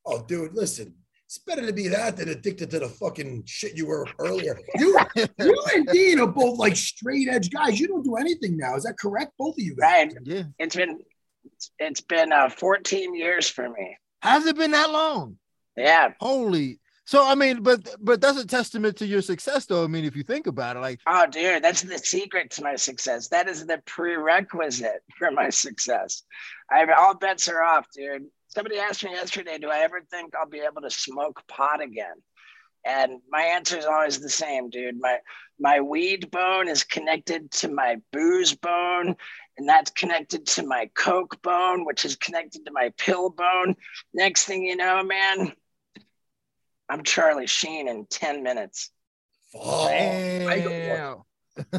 Oh, dude, listen. It's better to be that than addicted to the fucking shit you were earlier. You, you and Dean are both like straight edge guys. You don't do anything now. Is that correct? Both of you guys. Right. Yeah. It's been it's been uh, 14 years for me. Has it been that long? Yeah. Holy. So I mean, but but that's a testament to your success, though. I mean, if you think about it, like Oh, dude, that's the secret to my success. That is the prerequisite for my success. I all bets are off, dude. Somebody asked me yesterday, do I ever think I'll be able to smoke pot again? And my answer is always the same, dude. My my weed bone is connected to my booze bone, and that's connected to my coke bone, which is connected to my pill bone. Next thing you know, man, I'm Charlie Sheen in 10 minutes. Oh,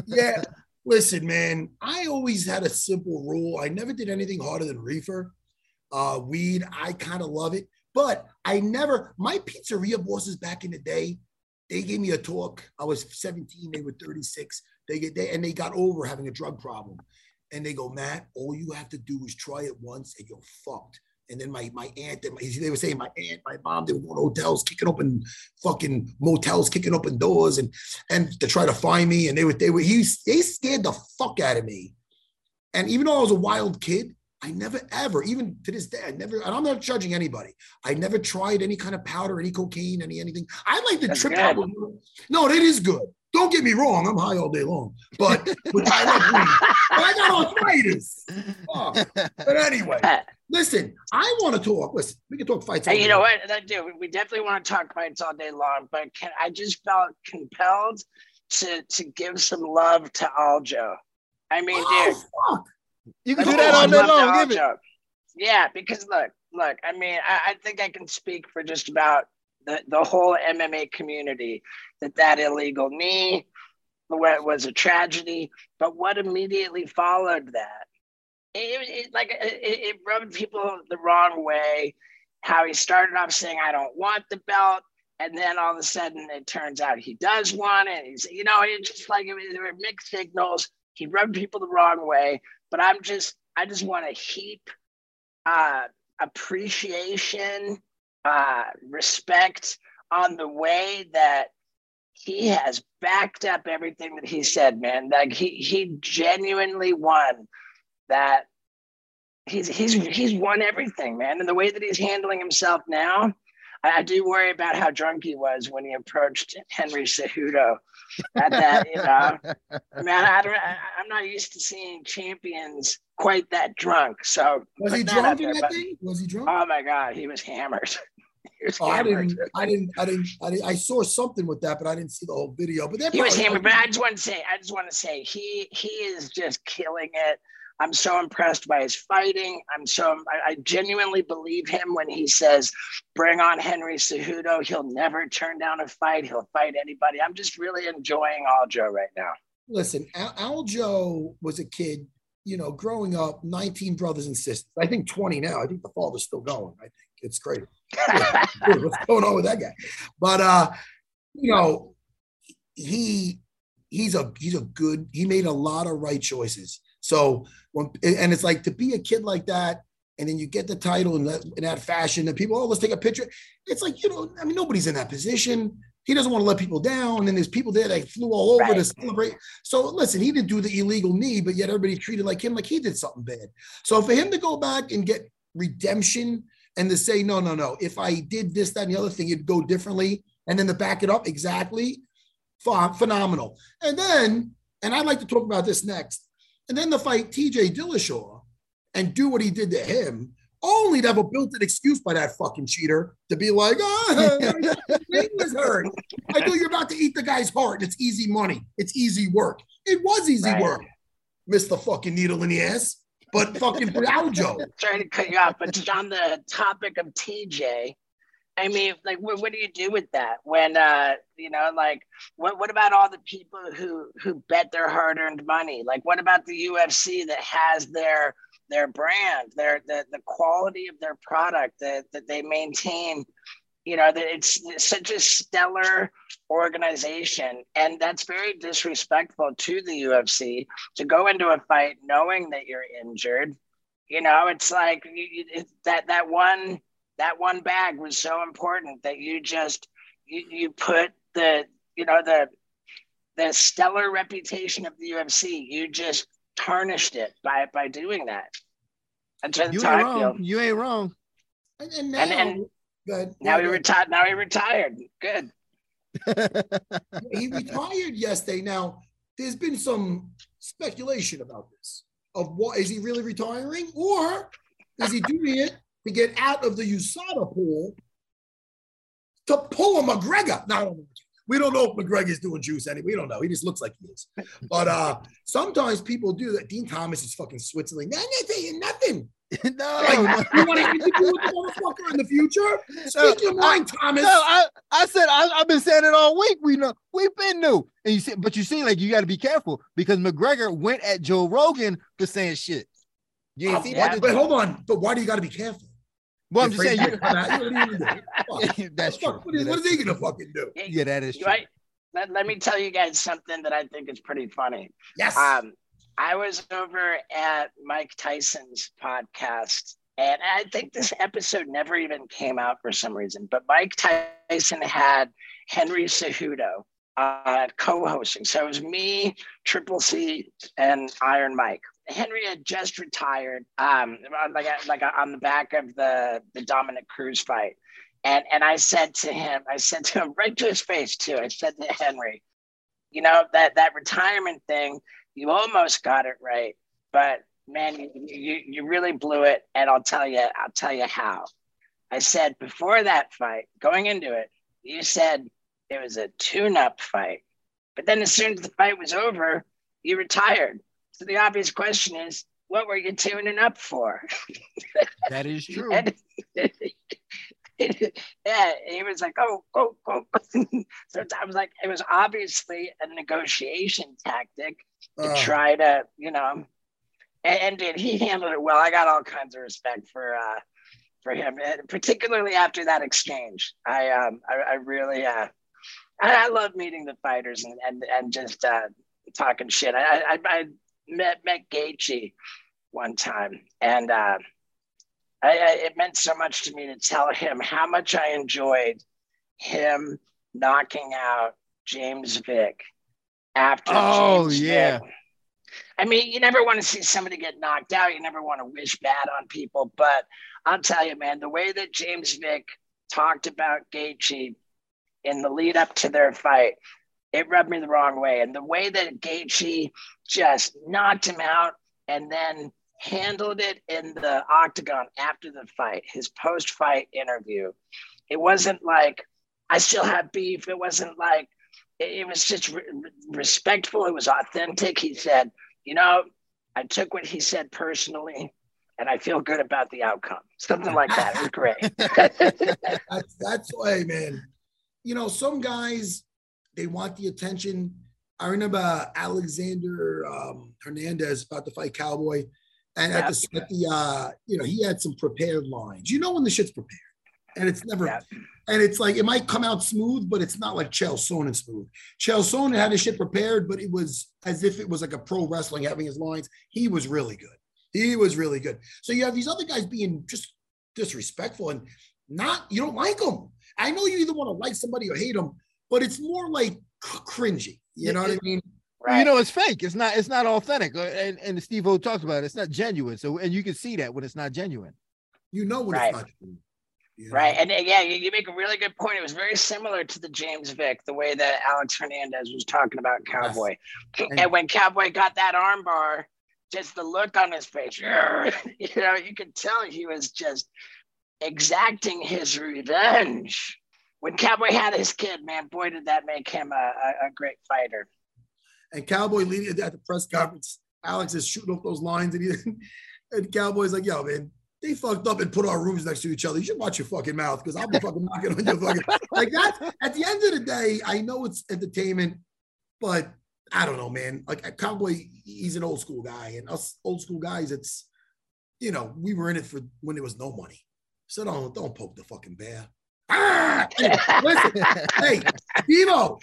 yeah. Listen, man, I always had a simple rule. I never did anything harder than reefer. Uh, weed, I kind of love it. But I never, my pizzeria bosses back in the day, they gave me a talk. I was 17, they were 36. They get they and they got over having a drug problem. And they go, Matt, all you have to do is try it once and you're fucked. And then my my aunt, and my, they were saying my aunt, my mom, they were going to hotels, kicking open fucking motels, kicking open doors, and and to try to find me. And they were they were he they scared the fuck out of me. And even though I was a wild kid, I never ever, even to this day, I never, and I'm not judging anybody. I never tried any kind of powder, any cocaine, any anything. I like the That's trip out. No, it is good. Don't get me wrong, I'm high all day long, but, but I weed. But I got arthritis. Oh. But anyway, listen, I want to talk. Listen, we can talk fights. Hey, you know what? That do. We definitely want to talk fights all day long, but can, I just felt compelled to to give some love to Aljo. I mean, oh, dude. Fuck. You can do oh, that all day long. Give it. Yeah, because look, look. I mean, I, I think I can speak for just about the, the whole MMA community that that illegal knee was a tragedy. But what immediately followed that? It, it like it, it rubbed people the wrong way. How he started off saying, "I don't want the belt," and then all of a sudden it turns out he does want it. He's, you know, it's just like there were mixed signals. He rubbed people the wrong way but I'm just I just want to heap uh, appreciation, uh, respect on the way that he has backed up everything that he said, man. Like he he genuinely won that. He's he's he's won everything, man. And the way that he's handling himself now, I, I do worry about how drunk he was when he approached Henry Cejudo at that, you know. Man, I don't, I, am not used to seeing champions quite that drunk. So was he drunk that thing? Was he drunk? Oh my god, he was hammered. he was oh, hammered. I didn't, I didn't, I didn't, I didn't, I saw something with that, but I didn't see the whole video. But he was hammered. But I just want to say, I just want to say, he he is just killing it. I'm so impressed by his fighting. I'm so I, I, genuinely believe him when he says, "Bring on Henry Cejudo. He'll never turn down a fight. He'll fight anybody." I'm just really enjoying Aljo right now. Listen, Al- Aljo was a kid, you know, growing up, 19 brothers and sisters. I think 20 now. I think the father's still going. I think it's crazy. What's going on with that guy? But uh, you know, he he's a he's a good. He made a lot of right choices so when and it's like to be a kid like that, and then you get the title in that, in that fashion, and people, oh, let's take a picture. It's like you know, I mean, nobody's in that position. He doesn't want to let people down, and then there's people there that flew all over right. to celebrate. So listen, he didn't do the illegal knee, but yet everybody treated like him like he did something bad. So for him to go back and get redemption and to say, no, no, no, if I did this, that, and the other thing, it'd go differently, and then to back it up exactly, phenomenal. And then, and I'd like to talk about this next and then to fight TJ Dillashaw and do what he did to him, only to have a built-in excuse by that fucking cheater to be like, oh, my was hurt. I know you're about to eat the guy's heart. It's easy money. It's easy work. It was easy right. work. Miss the fucking needle in the ass. But fucking Aljo. Trying to cut you off, but on the topic of TJ, I mean, like, what, what do you do with that when, uh, you know, like, what, what about all the people who who bet their hard-earned money? Like, what about the UFC that has their their brand, their the, the quality of their product that, that they maintain? You know, that it's, it's such a stellar organization, and that's very disrespectful to the UFC to go into a fight knowing that you're injured. You know, it's like it, that that one that one bag was so important that you just you, you put the you know the the stellar reputation of the UFC you just tarnished it by by doing that. That's you ain't wrong. You ain't wrong. And, and now, and, and good. now he retired. Now he retired. Good. he retired yesterday. Now there's been some speculation about this of what is he really retiring or is he doing it to get out of the USADA pool to pull a McGregor. No, we don't know if McGregor's doing juice anyway. We don't know. He just looks like he is. But uh sometimes people do that. Dean Thomas is fucking Switzerland. Not saying nothing. no, Like, you want to interview with the motherfucker in the future? Speak your mind, Thomas. No, I, I said I, I've been saying it all week. We know we've been new, and you see, but you see, like you got to be careful because McGregor went at Joe Rogan for saying shit. You ain't Uh, see that? but hold on. But why do you got to be careful? Well, I'm just saying. You, to. You don't even do. Fuck. that's true. Fuck, What is, Yeah, what is he gonna fucking do? Yeah, that is You true. right? Let, let me tell you guys something that I think is pretty funny. Yes. Um, I was over at Mike Tyson's podcast, and I think this episode never even came out for some reason. But Mike Tyson had Henry Cejudo uh, co-hosting, so it was me, Triple C, and Iron Mike. Henry had just retired, um, like like on the back of the the Dominick Cruz fight, and and I said to him, I said to him right to his face too. I said to Henry, you know that that retirement thing you almost got it right but man you, you, you really blew it and i'll tell you i'll tell you how. I said before that fight going into it you said it was a tune-up fight but then as soon as the fight was over you retired so the obvious question is what were you tuning up for That is true. and yeah, he was like, "Oh, go, go." so I was like, it was obviously a negotiation tactic to Uh, try to, you know, and, and dude, he handled it well. I got all kinds of respect for uh for him, and particularly after that exchange. I um I, I really uh I, I love meeting the fighters and and, and just uh talking shit. I I, I met met Gaethje one time and uh I, I, it meant so much to me to tell him how much I enjoyed him knocking out James Vick after. Oh, James yeah. Vick. I mean, you never want to see somebody get knocked out. You never want to wish bad on people. But I'll tell you, man, the way that James Vick talked about Gaethje in the lead up to their fight, it rubbed me the wrong way. And the way that Gaethje just knocked him out and then handled it in the octagon after the fight, his post fight interview. It wasn't like, I still have beef. It wasn't like, it, it was just re- respectful. It was authentic. He said, you know, I took what he said personally and I feel good about the outcome. Something like that. It was great. that's that's why, man. You know, some guys they want the attention. I remember Alexander um, Hernandez about to fight Cowboy, and at the at the uh, you know he had some prepared lines. You know when the shit's prepared, and it's never. Yeah. And it's like it might come out smooth, but it's not like Chael Sonnen smooth. Chael Sonnen had his shit prepared, but it was as if it was like a pro wrestling having his lines. He was really good. He was really good. So you have these other guys being just disrespectful and not you don't like them. I know you either want to like somebody or hate them, but it's more like cringy. You know what I mean? You know, it's fake. It's not. It's not authentic. Uh, And and Steve O talks about it. It's not genuine. So and you can see that when it's not genuine. You know when Right. it's not. true. You know? Right. And yeah, you, you make a really good point. It was very similar to the James Vick, the way that Alex Hernandez was talking about Cowboy. And, when Cowboy got that armbar, just the look on his face, you know, you could tell he was just exacting his revenge. When Cowboy had his kid, man, boy, did that make him a, a, a great fighter. And Cowboy leading at the press conference, Alex is shooting off those lines, and he and Cowboy's like, "Yo, man, they fucked up and put our rooms next to each other. You should watch your fucking mouth because I'll be fucking knocking on your fucking like that." At the end of the day, I know it's entertainment, but I don't know, man. Like Cowboy, he's an old school guy, and us old school guys, it's you know, we were in it for when there was no money. So don't don't poke the fucking bear. Ah! Anyway, listen, hey, Devo,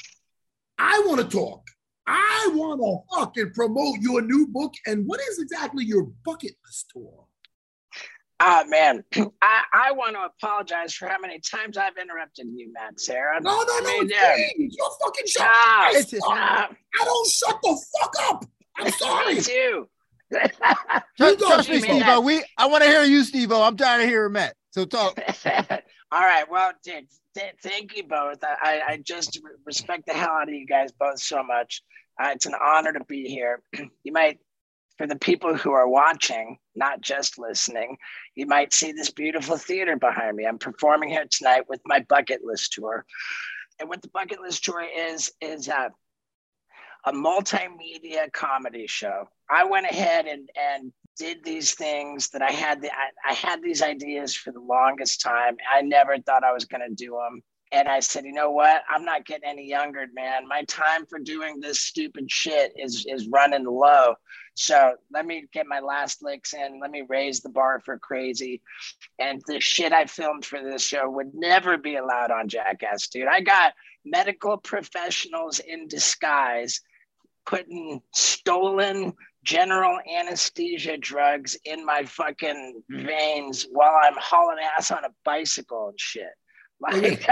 I want to talk. I want to fucking promote your new book. And what is exactly your bucket list tour? Ah, man, I, I want to apologize for how many times I've interrupted you, Matt, Serra. No, no, no, I mean, it's yeah. You're fucking shut I, ah. I don't shut the fuck up. I'm sorry. Me too. Trust, go, trust me, Jimmy. Steve O. We I want to hear you, Steve O. I'm tired of hearing Matt. So talk. All right. Well, dude, th- thank you both. I, I- just respect the hell out of you guys both so much. Uh, it's an honor to be here. You might for the people who are watching, not just listening, you might see this beautiful theater behind me. I'm performing here tonight with my bucket list tour. And what the bucket list tour is, is uh, a multimedia comedy show. I went ahead and, and did these things that I had the I, I had these ideas for the longest time. I never thought I was going to do them and I said, you know what? I'm not getting any younger, man. My time for doing this stupid shit is is running low. So let me get my last licks in. Let me raise the bar for crazy. And the shit I filmed for this show would never be allowed on Jackass, dude. I got medical professionals in disguise putting stolen general anesthesia drugs in my fucking veins while I'm hauling ass on a bicycle and shit. Like,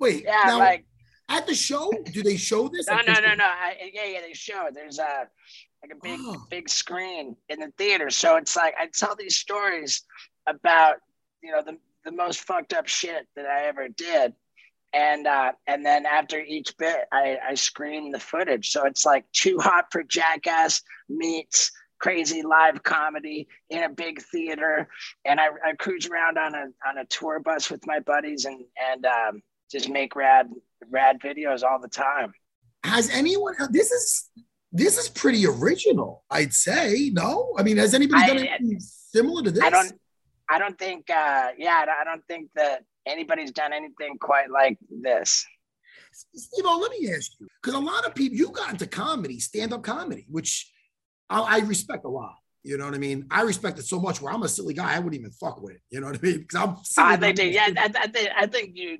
Wait, yeah, now, like at the show, do they show this? no, no, no, no. I, yeah, yeah, they show it. There's a like a big, Oh. big screen in the theater. So it's like I tell these stories about you know the the most fucked up shit that I ever did, and uh, and then after each bit, I I screen the footage. So it's like too hot for jackass meets crazy live comedy in a big theater and I, I cruise around on a on a tour bus with my buddies and and um, just make rad rad videos all the time Has anyone? This is this is pretty original, I'd say. No, I mean, has anybody done I- anything similar to this? I don't I don't think uh yeah I don't think that anybody's done anything quite like this Steve, let me ask you, because a lot of people, you got into comedy, stand-up comedy, which I, I respect a lot. You know what I mean? I respect it so much where I'm a silly guy. I wouldn't even fuck with it. You know what I mean? Because I'm silly. I think that- yeah I, I think I think you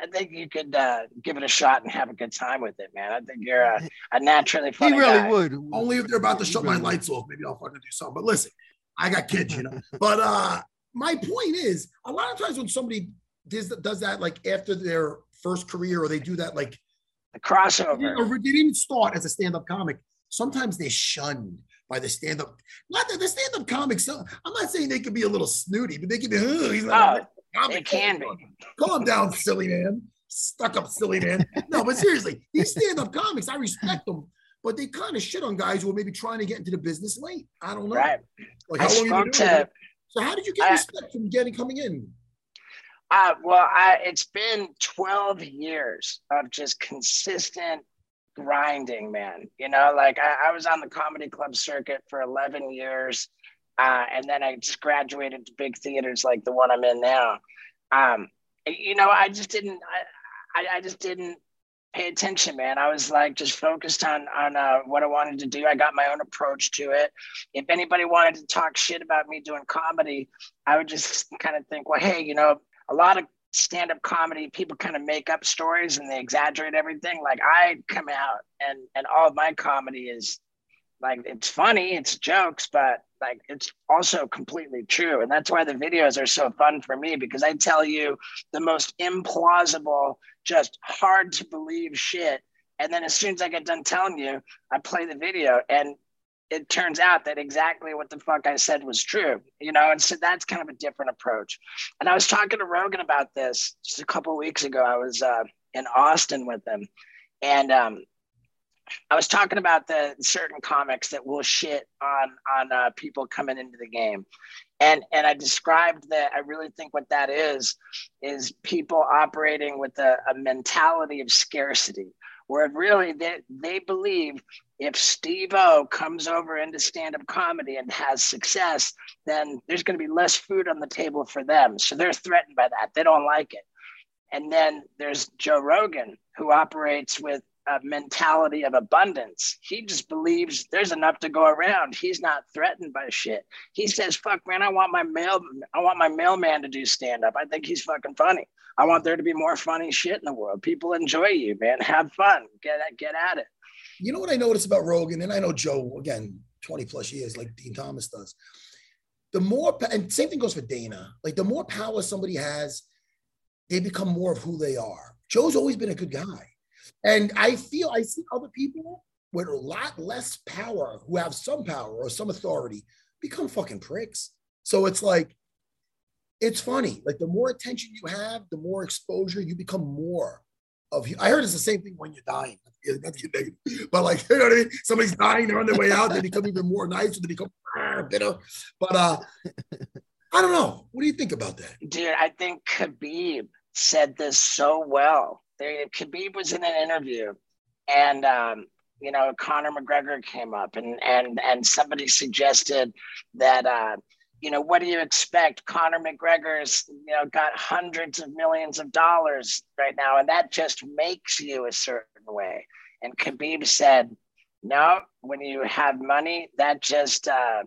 I think you could uh, give it a shot and have a good time with it, man. I think you're a, a naturally He funny really guy. would. Only if they're about to He shut my really would. lights off, maybe I'll fucking do something. But listen, I got kids, you know. but uh my point is, a lot of times when somebody does, does that, like after their first career, or they do that, like The crossover. or they didn't start as a stand-up comic. Sometimes they're shunned by the stand-up. Not that the stand-up comics. so- I'm not saying they could be a little snooty, but they can be. "Ugh, he's a Oh, comic." it can be. Calm down, silly man. Stuck up, silly man. No, but seriously, these stand-up comics, I respect them, but they kind of shit on guys who are maybe trying to get into the business late. I don't know. Right. Like I how long you been doing to? So how did you get I- respect from getting coming in? Uh, well, I, it's been 12 years of just consistent grinding, man. You know, like I, I was on the comedy club circuit for 11 years. Uh, and then I just graduated to big theaters like the one I'm in now. Um, you know, I just didn't, I, I, I just didn't pay attention, man. I was like just focused on on uh, what I wanted to do. I got my own approach to it. If anybody wanted to talk shit about me doing comedy, I would just kind of think, well, hey, you know, a lot of stand-up comedy people kind of make up stories and they exaggerate everything. Like I come out and and all of my comedy is like it's funny, it's jokes, but like it's also completely true. And that's why the videos are so fun for me because I tell you the most implausible, just hard to believe shit. And then as soon as I get done telling you, I play the video and it turns out that exactly what the fuck I said was true, you know, and so that's kind of a different approach. And I was talking to Rogan about this just a couple of weeks ago. I was uh, in Austin with him, and um, I was talking about the certain comics that will shit on on uh, people coming into the game, and and I described that I really think what that is is people operating with a, a mentality of scarcity, where really they they believe if Steve O comes over into stand up comedy and has success, then there's going to be less food on the table for them, so they're threatened by that. They don't like it. And then there's Joe Rogan, who operates with a mentality of abundance. He just believes there's enough to go around. He's not threatened by shit. He says, "Fuck, man, I want my mail, I want my mailman to do stand up. I think he's fucking funny. I want there to be more funny shit in the world. People enjoy you, man. Have fun. Get get at it." You know what I notice about Rogan, and I know Joe again, 20 plus years, like Dean Thomas does. The more, and same thing goes for Dana. Like the more power somebody has, they become more of who they are. Joe's always been a good guy, and I feel I see other people with a lot less power, who have some power or some authority, become fucking pricks. So it's like, it's funny. Like the more attention you have, the more exposure you become more of I heard it's the same thing when you're dying. Not to get negative, but like you know what I mean. Somebody's dying, they're on their way out, they become even more nice, or they become bitter. But uh, I don't know. What do you think about that, dude? I think Khabib said this so well. There, Khabib was in an interview, and um, you know Conor McGregor came up, and and and somebody suggested that. Uh, you know, what do you expect? Conor McGregor's, you know, got hundreds of millions of dollars right now, and that just makes you a certain way. And Khabib said, no, when you have money, that just uh,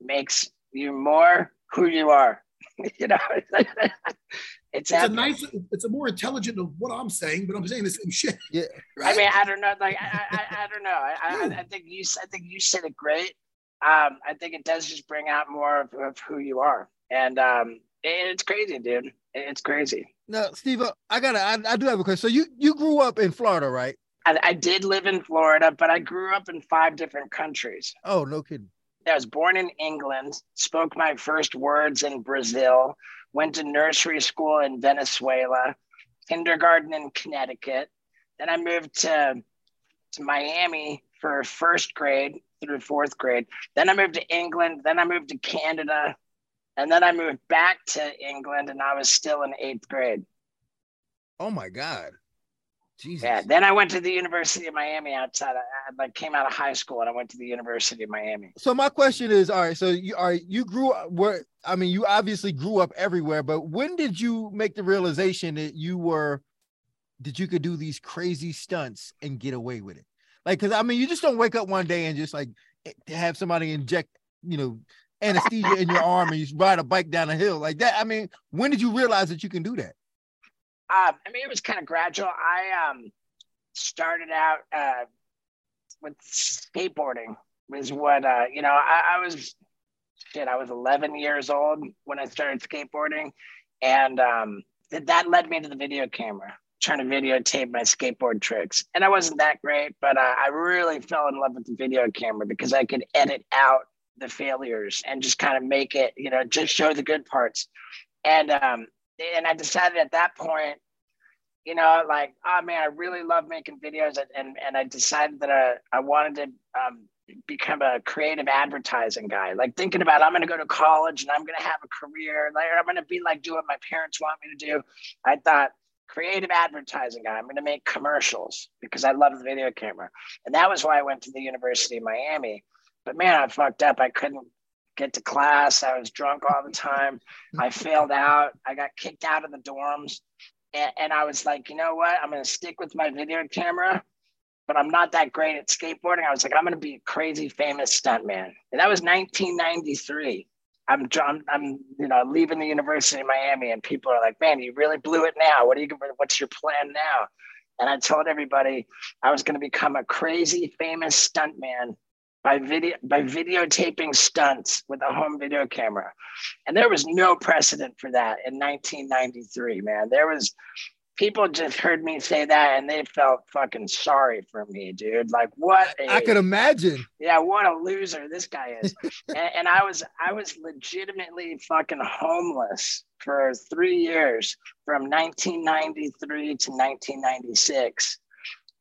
makes you more who you are. you know, it's, it's a nice, it's a more intelligent of what I'm saying, but I'm saying the same shit. Yeah. Right? I mean, I don't know. Like, I, I, I don't know. I, I, I think you, I think you said it great um, I think it does just bring out more of, of who you are. And um, it, it's crazy, dude. It's crazy. Now, Steve, uh, I gotta, I, I, do have a question. So you you grew up in Florida, right? I, I, did live in Florida, but I grew up in five different countries. Oh, no kidding. I was born in England, spoke my first words in Brazil, went to nursery school in Venezuela, kindergarten in Connecticut. Then I moved to to Miami for first grade through fourth grade. Then I moved to England. Then I moved to Canada. And then I moved back to England and I was still in eighth grade. Oh my God. Jesus. Yeah. Then I went to the University of Miami outside. I, like came out of high school and I went to the University of Miami. So my question is, all right, so you are you grew up where I mean you obviously grew up everywhere, but when did you make the realization that you were that you could do these crazy stunts and get away with it? Like, cause I mean, you just don't wake up one day and just like eh, have somebody inject, you know, anesthesia in your arm and you ride a bike down a hill like that. I mean, when did you realize that you can do that? Um, I mean, it was kind of gradual. I um started out uh with skateboarding was what uh you know I, I was shit I was 11 years old when I started skateboarding and um that, that led me to the video camera trying to videotape my skateboard tricks. And I wasn't that great, but uh, I really fell in love with the video camera because I could edit out the failures and just kind of make it, you know, just show the good parts. And um, and I decided at that point, you know, like, oh man, I really love making videos, and and, and I decided that I, I wanted to um, become a creative advertising guy. Like thinking about I'm going to go to college and I'm going to have a career. Like I'm going to be like do what my parents want me to do. I thought creative advertising guy. I'm going to make commercials because I love the video camera. And that was why I went to the University of Miami. But man, I fucked up. I couldn't get to class. I was drunk all the time. I failed out. I got kicked out of the dorms. And, and I was like, you know what? I'm going to stick with my video camera, but I'm not that great at skateboarding. I was like, I'm going to be a crazy famous stuntman. And that was 1993. I'm, I'm, I'm, you know, leaving the University of Miami, and people are like, "Man, you really blew it now. What are you? What's your plan now?" And I told everybody I was going to become a crazy famous stuntman by video by videotaping stunts with a home video camera, and there was no precedent for that in 1993. Man, there was people just heard me say that and they felt fucking sorry for me, dude. Like what? A, I could imagine. Yeah, what a loser this guy is. and, and, I was I was legitimately fucking homeless for three years from 1993 to 1996,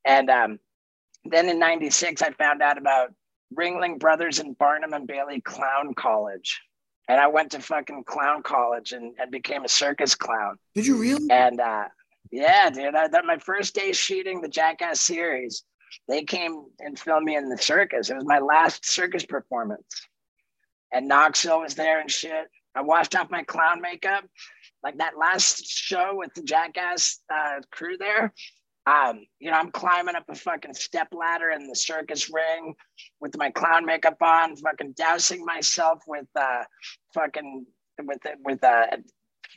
and um, then in '96 I found out about Ringling Brothers and Barnum and Bailey Clown College. And I went to fucking clown college and, and became a circus clown. Did you really? And uh, yeah, dude. I, that my first day shooting the Jackass series, they came and filmed me in the circus. It was my last circus performance, and Knoxville was there and shit. I washed off my clown makeup, like that last show with the Jackass uh, crew there. Um, you know, I'm climbing up a fucking step ladder in the circus ring with my clown makeup on, fucking dousing myself with uh, fucking with with uh,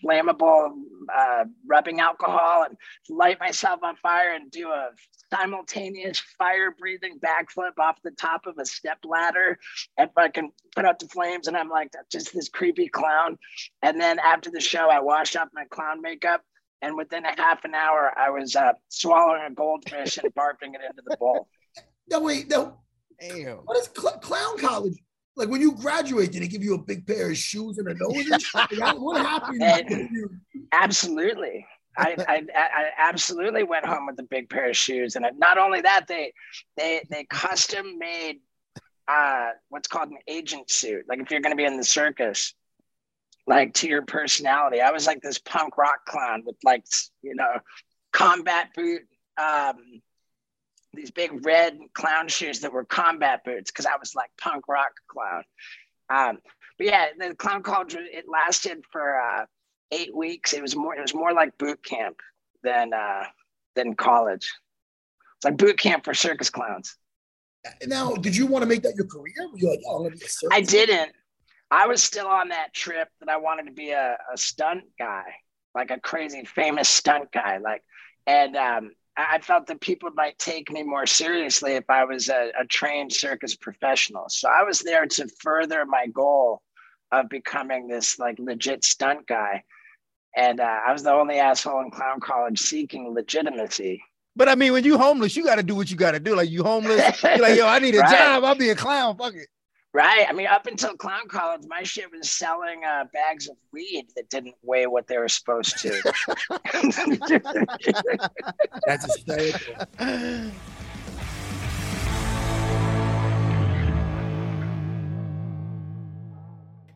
flammable uh, rubbing alcohol and light myself on fire and do a simultaneous fire breathing backflip off the top of a step ladder and fucking put out the flames. And I'm like, just this creepy clown. And then after the show, I washed off my clown makeup. And within a half an hour, I was uh, swallowing a goldfish and barfing it into the bowl. No, wait, no. Damn. What is cl- clown college? Like when you graduate, did they give you a big pair of shoes and a nose? what happened? absolutely. I, I, I absolutely went home with a big pair of shoes, and not only that, they they they custom made uh, what's called an agent suit. Like if you're going to be in the circus, like to your personality. I was like this punk rock clown with like you know combat boot, um, these big red clown shoes that were combat boots because I was like punk rock clown. Um, but yeah, the clown college it lasted for uh, eight weeks. It was more it was more like boot camp than uh, than college. It's like boot camp for circus clowns. Now, did you want to make that your career? Were you like, oh, I'm gonna be a circus? I didn't. I was still on that trip that I wanted to be a, a stunt guy, like a crazy famous stunt guy. Like, and um, I felt that people might take me more seriously if I was a, a trained circus professional. So I was there to further my goal of becoming this like legit stunt guy. And uh, I was the only asshole in clown college seeking legitimacy. But I mean, when you homeless, you got to do what you got to do. Like you homeless, you're like, yo, I need a right. job. I'll be a clown. Fuck it. Right. I mean, up until clown college, my shit was selling uh, bags of weed that didn't weigh what they were supposed to. That's hysterical.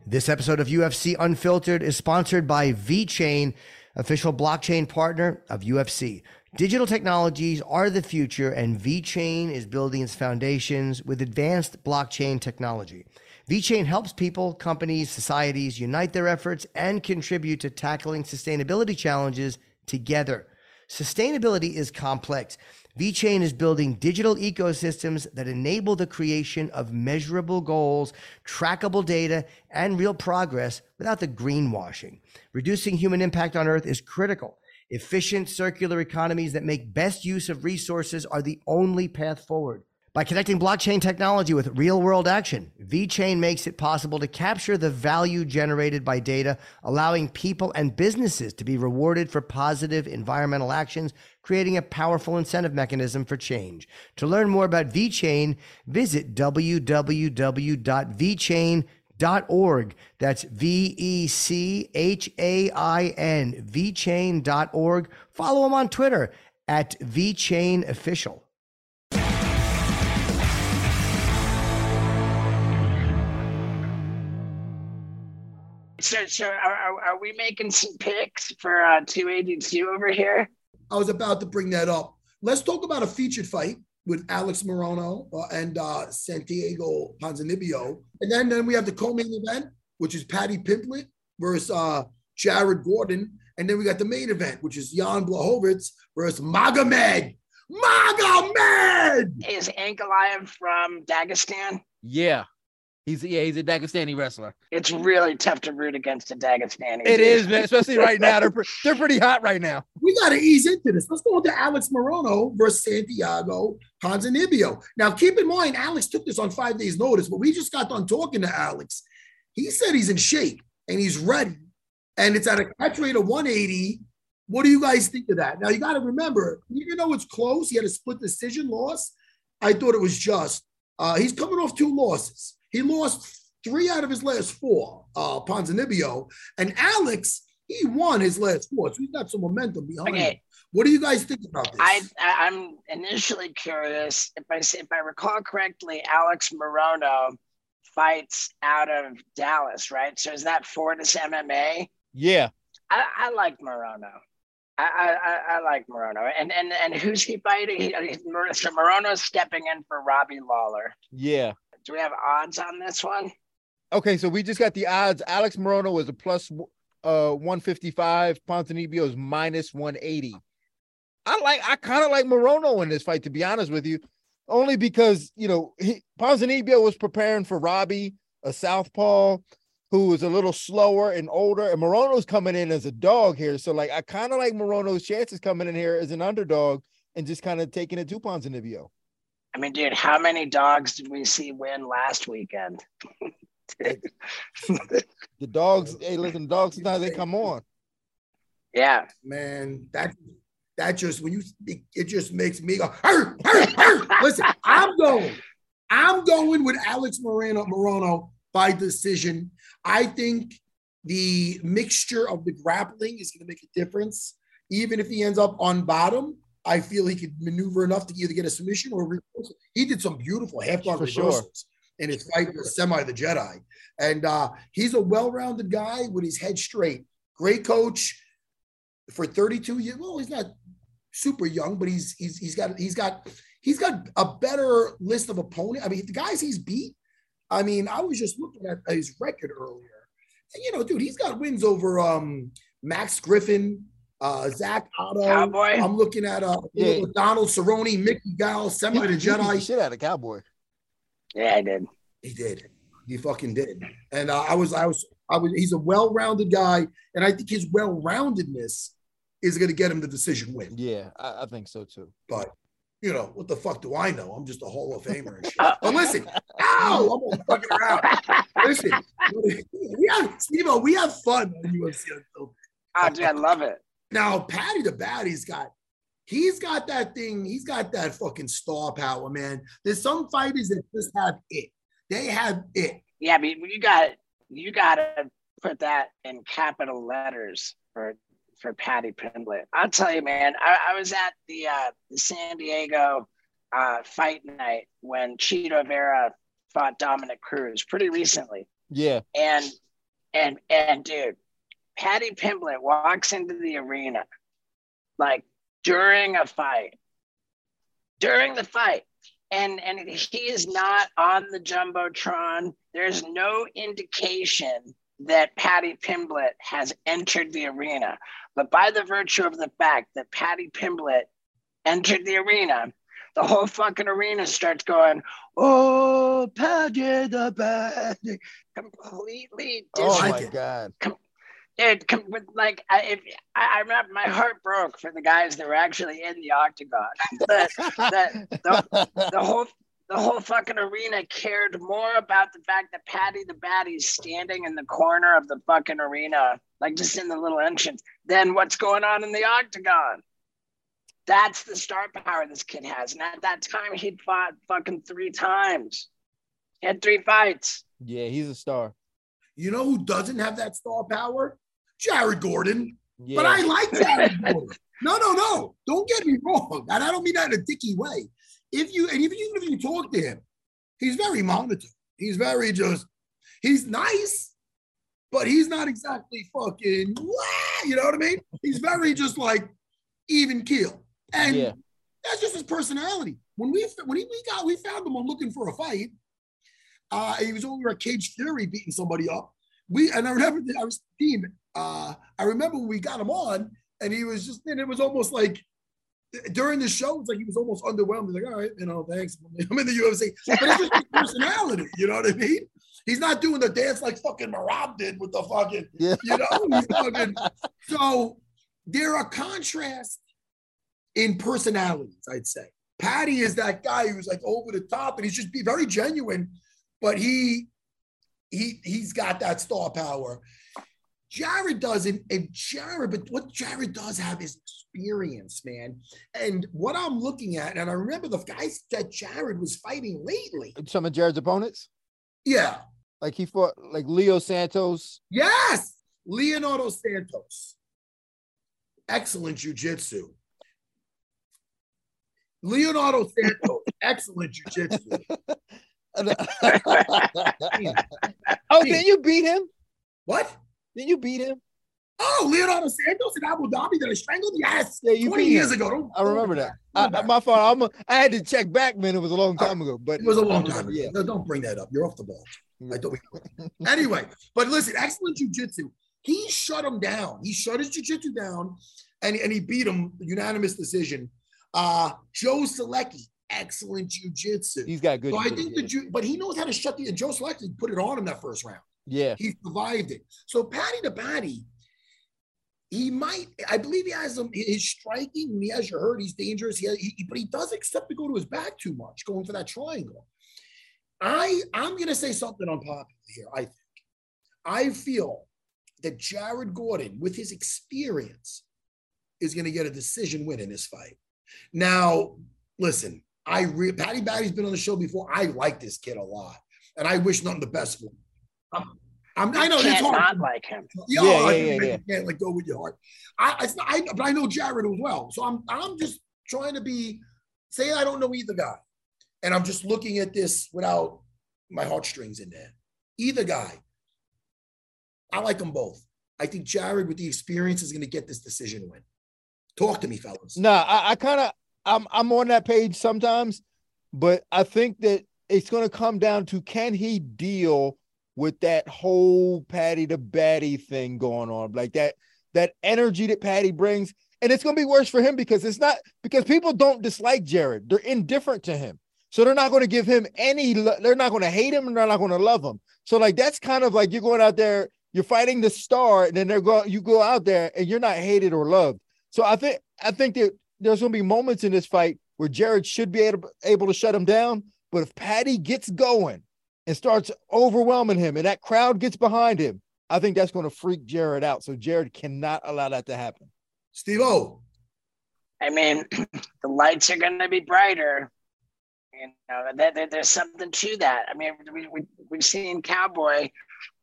This episode of UFC Unfiltered is sponsored by VeChain, official blockchain partner of UFC. Digital technologies are the future, and VeChain is building its foundations with advanced blockchain technology. VeChain helps people, companies, societies unite their efforts and contribute to tackling sustainability challenges together. Sustainability is complex. VeChain is building digital ecosystems that enable the creation of measurable goals, trackable data, and real progress without the greenwashing. Reducing human impact on Earth is critical. Efficient circular economies that make best use of resources are the only path forward. By connecting blockchain technology with real world action, VeChain makes it possible to capture the value generated by data, allowing people and businesses to be rewarded for positive environmental actions, creating a powerful incentive mechanism for change. To learn more about VeChain, visit www.vechain.com org. That's V E C H A I N, vechain.org. Follow him on Twitter at vechain official. So, so are, are we making some picks for uh, 282 over here? I was about to bring that up. Let's talk about a featured fight with Alex Morono uh, and uh, Santiago Ponzinibbio. And then, then we have the co-main event, which is Paddy Pimblett versus uh, Jared Gordon. And then we got the main event, which is Jan Blachowicz versus Magomed. Magomed! Is Ankalaev from Dagestan? Yeah. He's yeah, he's a Dagestani wrestler. It's really tough to root against a Dagestani. It is, man, especially right now. They're they're pretty hot right now. We got to ease into this. Let's go into Alex Morono versus Santiago Ponzinibbio. Now, keep in mind, Alex took this on five days' notice, but we just got done talking to Alex. He said he's in shape and he's ready, and it's at a catch weight of 180. What do you guys think of that? Now, you got to remember, even though it's close, he had a split decision loss. I thought it was just. Uh, he's coming off two losses. He lost three out of his last four, uh, Ponzinibbio. And Alex, he won his last four. So he's got some momentum behind okay. him. What do you guys think about this? I, I'm initially curious. If I if I recall correctly, Alex Morono fights out of Dallas, right? So is that Fortis MMA? Yeah. I, I like Morono. I, I, I like Morono. And and and who's he fighting? He, uh, so Morono's stepping in for Robbie Lawler. Yeah do we have odds on this one? Okay, so we just got the odds. Alex Morono was a plus uh 155. Ponzinibbio is minus 180. I like I kind of like Morono in this fight, to be honest with you, only because you know he, Ponzinibbio was preparing for Robbie, a southpaw who was a little slower and older, and Morono's coming in as a dog here. So like I kind of like Morono's chances coming in here as an underdog and just kind of taking it to Ponzinibbio. I mean, dude, how many dogs did we see win last weekend? the dogs, hey, listen, dogs sometimes they come on. Yeah, man, that that just when you it, it just makes me go. Hur, hur, hur. listen, I'm going. I'm going with Alex Moreno Morono by decision. I think the mixture of the grappling is going to make a difference. even if he ends up on bottom, I feel he could maneuver enough to either get a submission or reversal. He did some beautiful half guard For reversals sure. In his fight with Semi the Jedi. And uh, he's a well rounded guy with his head straight. Great coach for 32 years. Well, he's not super young, but he's he's he's got he's got he's got a better list of opponents. I mean, the guys he's beat. I mean, I was just looking at his record earlier. And, you know, dude, he's got wins over um, Max Griffin, uh, Zak Ottow. Cowboy. I'm looking at uh, Yeah. Donald Cerrone, Mickey Gall, Semi the He beat the Jedi. shit out of Cowboy. Yeah, I did. He did. He fucking did. And uh, I was, I was, I was. He's a well-rounded guy, and I think his well-roundedness is going to get him the decision win. Yeah, I, I think so too. But you know, what the fuck do I know? I'm just a Hall of Famer and shit. But listen, ow, I'm all fucking around. Listen, we have Steve, we have fun on UFC Unfiltered. Oh, dude, I love it. Now, Paddy the Baddy's got, he's got that thing, he's got that fucking star power, man. There's some fighters that just have it. They have it. Yeah, but you got you got to put that in capital letters for for Paddy Pimblett. I'll tell you, man. I, I was at the uh, the San Diego uh, fight night when Chito Vera fought Dominick Cruz pretty recently, Yeah, and and and dude, Paddy Pimblett walks into the arena like during a fight, during the fight, and and he is not on the jumbotron. There's no indication that Paddy Pimblett has entered the arena, but by the virtue of the fact that Paddy Pimblett entered the arena. The whole fucking arena starts going, oh, Paddy the Paddy, completely Oh my god. com- with like I, if I, I remember my heart broke for the guys that were actually in the octagon. the, the, the, the whole the whole fucking arena cared more about the fact that Paddy the Baddy's standing in the corner of the fucking arena, like just in the little entrance, than what's going on in the octagon. That's the star power this kid has. And at that time, he'd fought fucking three times. He had three fights. Yeah, he's a star. You know who doesn't have that star power? Jared Gordon. Yeah. But I like Jared Gordon. No, no, no. Don't get me wrong. And I don't mean that in a dicky way. If you and even even if you talk to him, he's very monotone. He's very just, he's nice, but he's not exactly fucking, "Wah," you know what I mean? He's very just like even keel. And Yeah. that's just his personality. When we when he, we got we found him on looking for a fight, uh, he was over at Cage Fury beating somebody up. We and I remember I was Dean. Uh, I remember when we got him on, and he was just and it was almost like during the show, it's like he was almost underwhelmed. He's like, all right, you know, thanks. I'm in the UFC. But it's just his personality, you know what I mean? He's not doing the dance like fucking Merab did with the fucking, Yeah. you know, he's fucking. So there are contrasts in personalities, I'd say. Paddy is that guy who's like over the top and he's just be very genuine, but he he he's got that star power. Jared doesn't, and Jared, but what Jared does have is experience, man. And what I'm looking at, and I remember the guys that Jared was fighting lately. Some of Jared's opponents, Yeah. like he fought like Leo Santos. Yes. Leonardo Santos. Excellent jujitsu. Leonardo Santos, excellent jujitsu. Oh, did you beat him? What? Did you beat him? Oh, Leonardo Santos in Abu Dhabi that I strangled? Yes. Yeah, you 20 years him. ago. Don't- I remember that. don't- I, my fault. I'm a, I had to check back, man. It was a long time ago, but It was a long time ago. Yeah. No, don't bring that up. You're off the ball. I we anyway, but listen, excellent jujitsu. He shut him down. He shut his jujitsu down and, and he beat him unanimous decision. Uh Joe Solecki, excellent jujitsu. He's got good. So I think the ju- but he knows how to shut the and Joe Solecki put it on him that first round. yeah. He survived it. So Paddy the Paddy, he might, I believe he has some his striking. He has you heard he's dangerous. He, he but he does accept to go to his back too much, going for that triangle. I I'm gonna say something unpopular here. I think I feel that Jared Gordon, with his experience, is gonna get a decision win in this fight. Now, listen, I re- Paddy Baddy's been on the show before. I like this kid a lot, and I wish nothing the best for him. I'm- I'm, I know you that's can't hard. not like him. Yeah, Yeah, I- yeah, yeah, you yeah. can't like go with your heart. I, it's not, I, but I know Jared as well. So I'm, I'm just trying to be. Say I don't know either guy, and I'm just looking at this without my heartstrings in there. Either guy, I like them both. I think Jared, with the experience, is going to get this decision win. Talk to me, fellas. Nah, I, I kind of I'm I'm on that page sometimes, but I think that it's going to come down to can he deal with that whole Paddy the Baddy thing going on, like that that energy that Paddy brings, and it's going to be worse for him because it's not because people don't dislike Jared; they're indifferent to him, so they're not going to give him any. They're not going to hate him, and they're not going to love him. So like that's kind of like you're going out there, you're fighting the star, and then they're going, you go out there and you're not hated or loved. So I think I think that there's going to be moments in this fight where Jared should be able, able to shut him down. But if Paddy gets going and starts overwhelming him, and that crowd gets behind him, I think that's going to freak Jared out. So Jared cannot allow that to happen. Steve O. I mean, the lights are going to be brighter. You know, there, there- there's something to that. I mean, we, we, we've seen Cowboy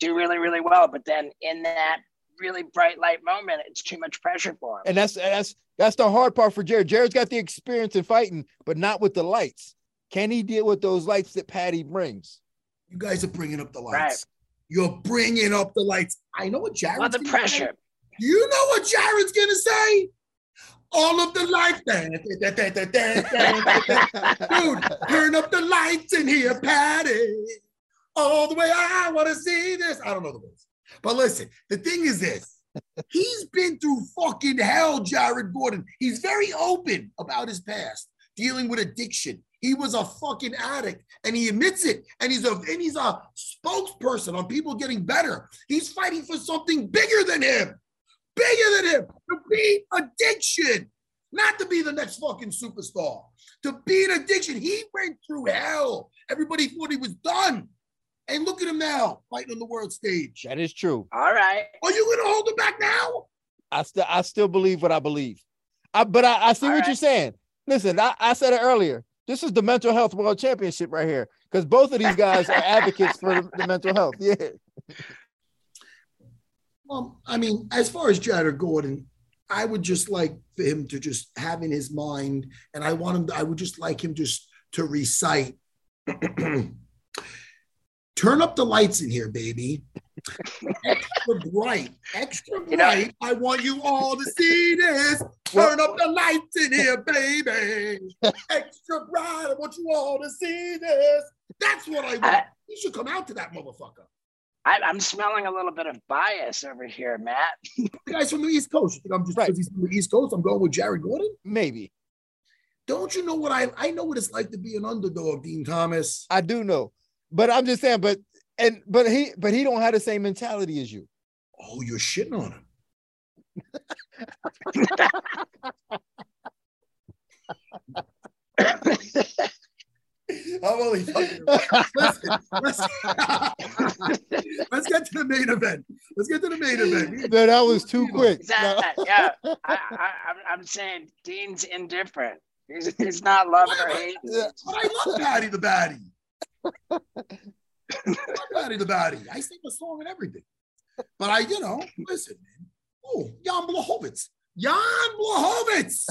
do really, really well, but then in that really bright light moment, it's too much pressure for him. And that's that's that's the hard part for Jared. Jared's got the experience in fighting, but not with the lights. Can he deal with those lights that Paddy brings? You guys are bringing up the lights. Right. You're bringing up the lights. I know what Jared's Well, the gonna pressure. say. You know what Jared's gonna say? All of the lights. Dude, turn up the lights in here, Paddy. All the way I want to see this. I don't know the words. But listen, the thing is this. He's been through fucking hell, Jared Gordon. He's very open about his past, dealing with addiction. He was a fucking addict, and he admits it. And he's a and he's a spokesperson on people getting better. He's fighting for something bigger than him, bigger than him to beat addiction, not to be the next fucking superstar. To beat addiction, he went through hell. Everybody thought he was done, and look at him now, fighting on the world stage. That is true. All right. Are you gonna hold him back now? I still I still believe what I believe. I, but I, I see All what right. you're saying. Listen, I, I said it earlier. This is the mental health world championship right here. Because both of these guys are advocates for the, the mental health. Yeah. Well, I mean, as far as Jared Gordon, I would just like for him to just have in his mind, and I want him. To, I would just like him just to recite. Turn up the lights in here, baby. Extra bright, extra You know- bright. I want you all to see this. Turn up the lights in here, baby. Extra bright. I want you all to see this. That's what I want. I- he should come out to that motherfucker. I, I'm smelling a little bit of bias over here, Matt. The guy's from the East Coast. You think I'm just Right. because he's from the East Coast, I'm going with Jared Gordon? Maybe. Don't you know what I I know what it's like to be an underdog, Din Thomas. I do know. But I'm just saying, but and but he but he don't have the same mentality as you. Oh, you're shitting on him. I'm only fucking listen, let's, let's get to the main event. Let's get to the main event. No, that was too quick. That- yeah, I, I, I'm, I'm saying Din's indifferent. He's, he's not loving or hating. Yeah. But I love Paddy the Baddy. Paddy the Baddy. I sing the song and everything. But I, you know, listen, man. Oh, Jan Blachowicz. Jan Blachowicz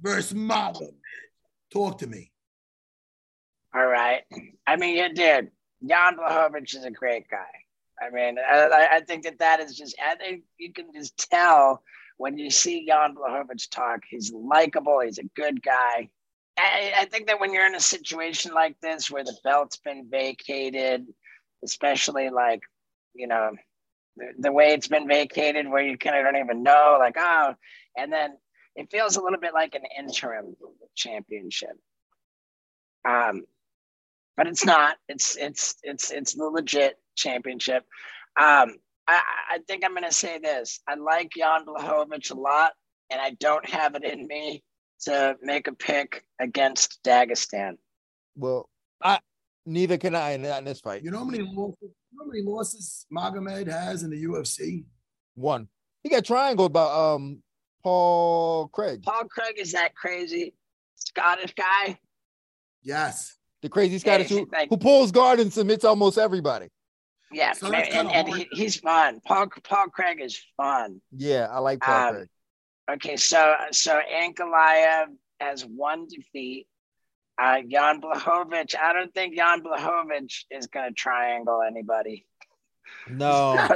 versus Marlon. Talk to me. All right. I mean, you did. Jan Blachowicz is a great guy. I mean, I, I- think that that is just, I think you can just tell when you see Jan Blachowicz talk, he's likable, he's a good guy. I, I think that when you're in a situation like this where the belt's been vacated, especially like, you know, the, the way it's been vacated where you kind of don't even know, like, oh, and then it feels a little bit like an interim championship. Um, but it's not. It's it's it's it's the legit championship. Um, I, I think I'm gonna say this. I like Jan Blachowicz a lot, and I don't have it in me to make a pick against Dagestan. Well, I neither can I in, in this fight. You know how many losses, you know how many losses Magomed has in the UFC? One. He got triangled by um Paul Craig, Paul Craig is that crazy Scottish guy. Yes. the crazy Scottish who, like- who pulls guard and submits almost everybody. Yeah, So man, and, and he, he's fun. Paul Paul Craig is fun. Yeah, I like Paul Um, Craig. Okay, so so Ankalaev has one defeat. Uh, Jan Blachowicz, I don't think Jan Blachowicz is going to triangle anybody. No.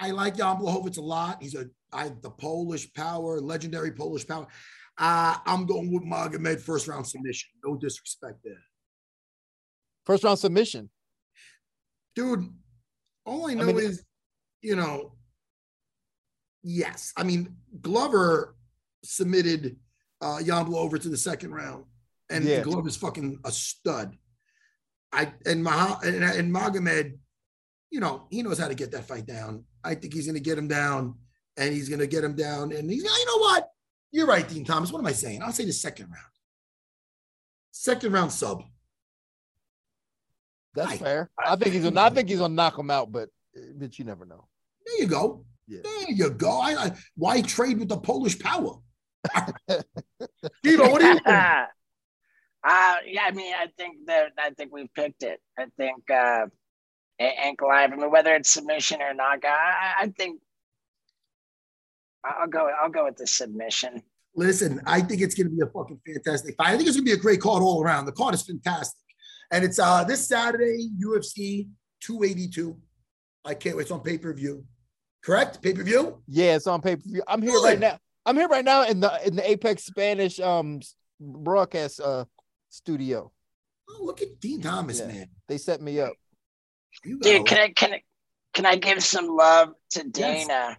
I like Jan Blachowicz a lot. He's a I the Polish power, legendary Polish power. Uh, I'm going with Magomed first round submission. No disrespect there. First round submission. dude, all I know mean- is, you know, yes. I mean, Glover submitted uh Jan Blow over to the second round, and Yeah. Glover's fucking a stud. I and Mah and, and Magomed, you know, he knows how to get that fight down. I think he's gonna get him down, and he's gonna get him down, and he's you know what? You're right, Din Thomas. What am I saying? I'll say the second round. Second round sub. That's I- fair. I think he's. Gonna, I think he's gonna knock him out, but but you never know. There you go. Yeah. There you go. I, I why trade with the Polish power? Devo, what do you think? uh, yeah, I mean, I think that I think we've picked it. I think uh, A- Ankalaev. I mean, whether it's submission or knockout, I, I think I'll go. I'll go with the submission. Listen, I think it's going to be a fucking fantastic fight. I think it's going to be a great card all around. The card is fantastic, and it's uh this Saturday UFC 282. I can't wait. It's on pay per view. Correct? Pay per view. Yeah, it's on pay per view. I'm here Good. right now. I'm here right now in the in the Apex Spanish um broadcast uh studio. Oh, look at Din Thomas, Yeah. man. They set me up. Dude, can I can I, can I give some love to Dana?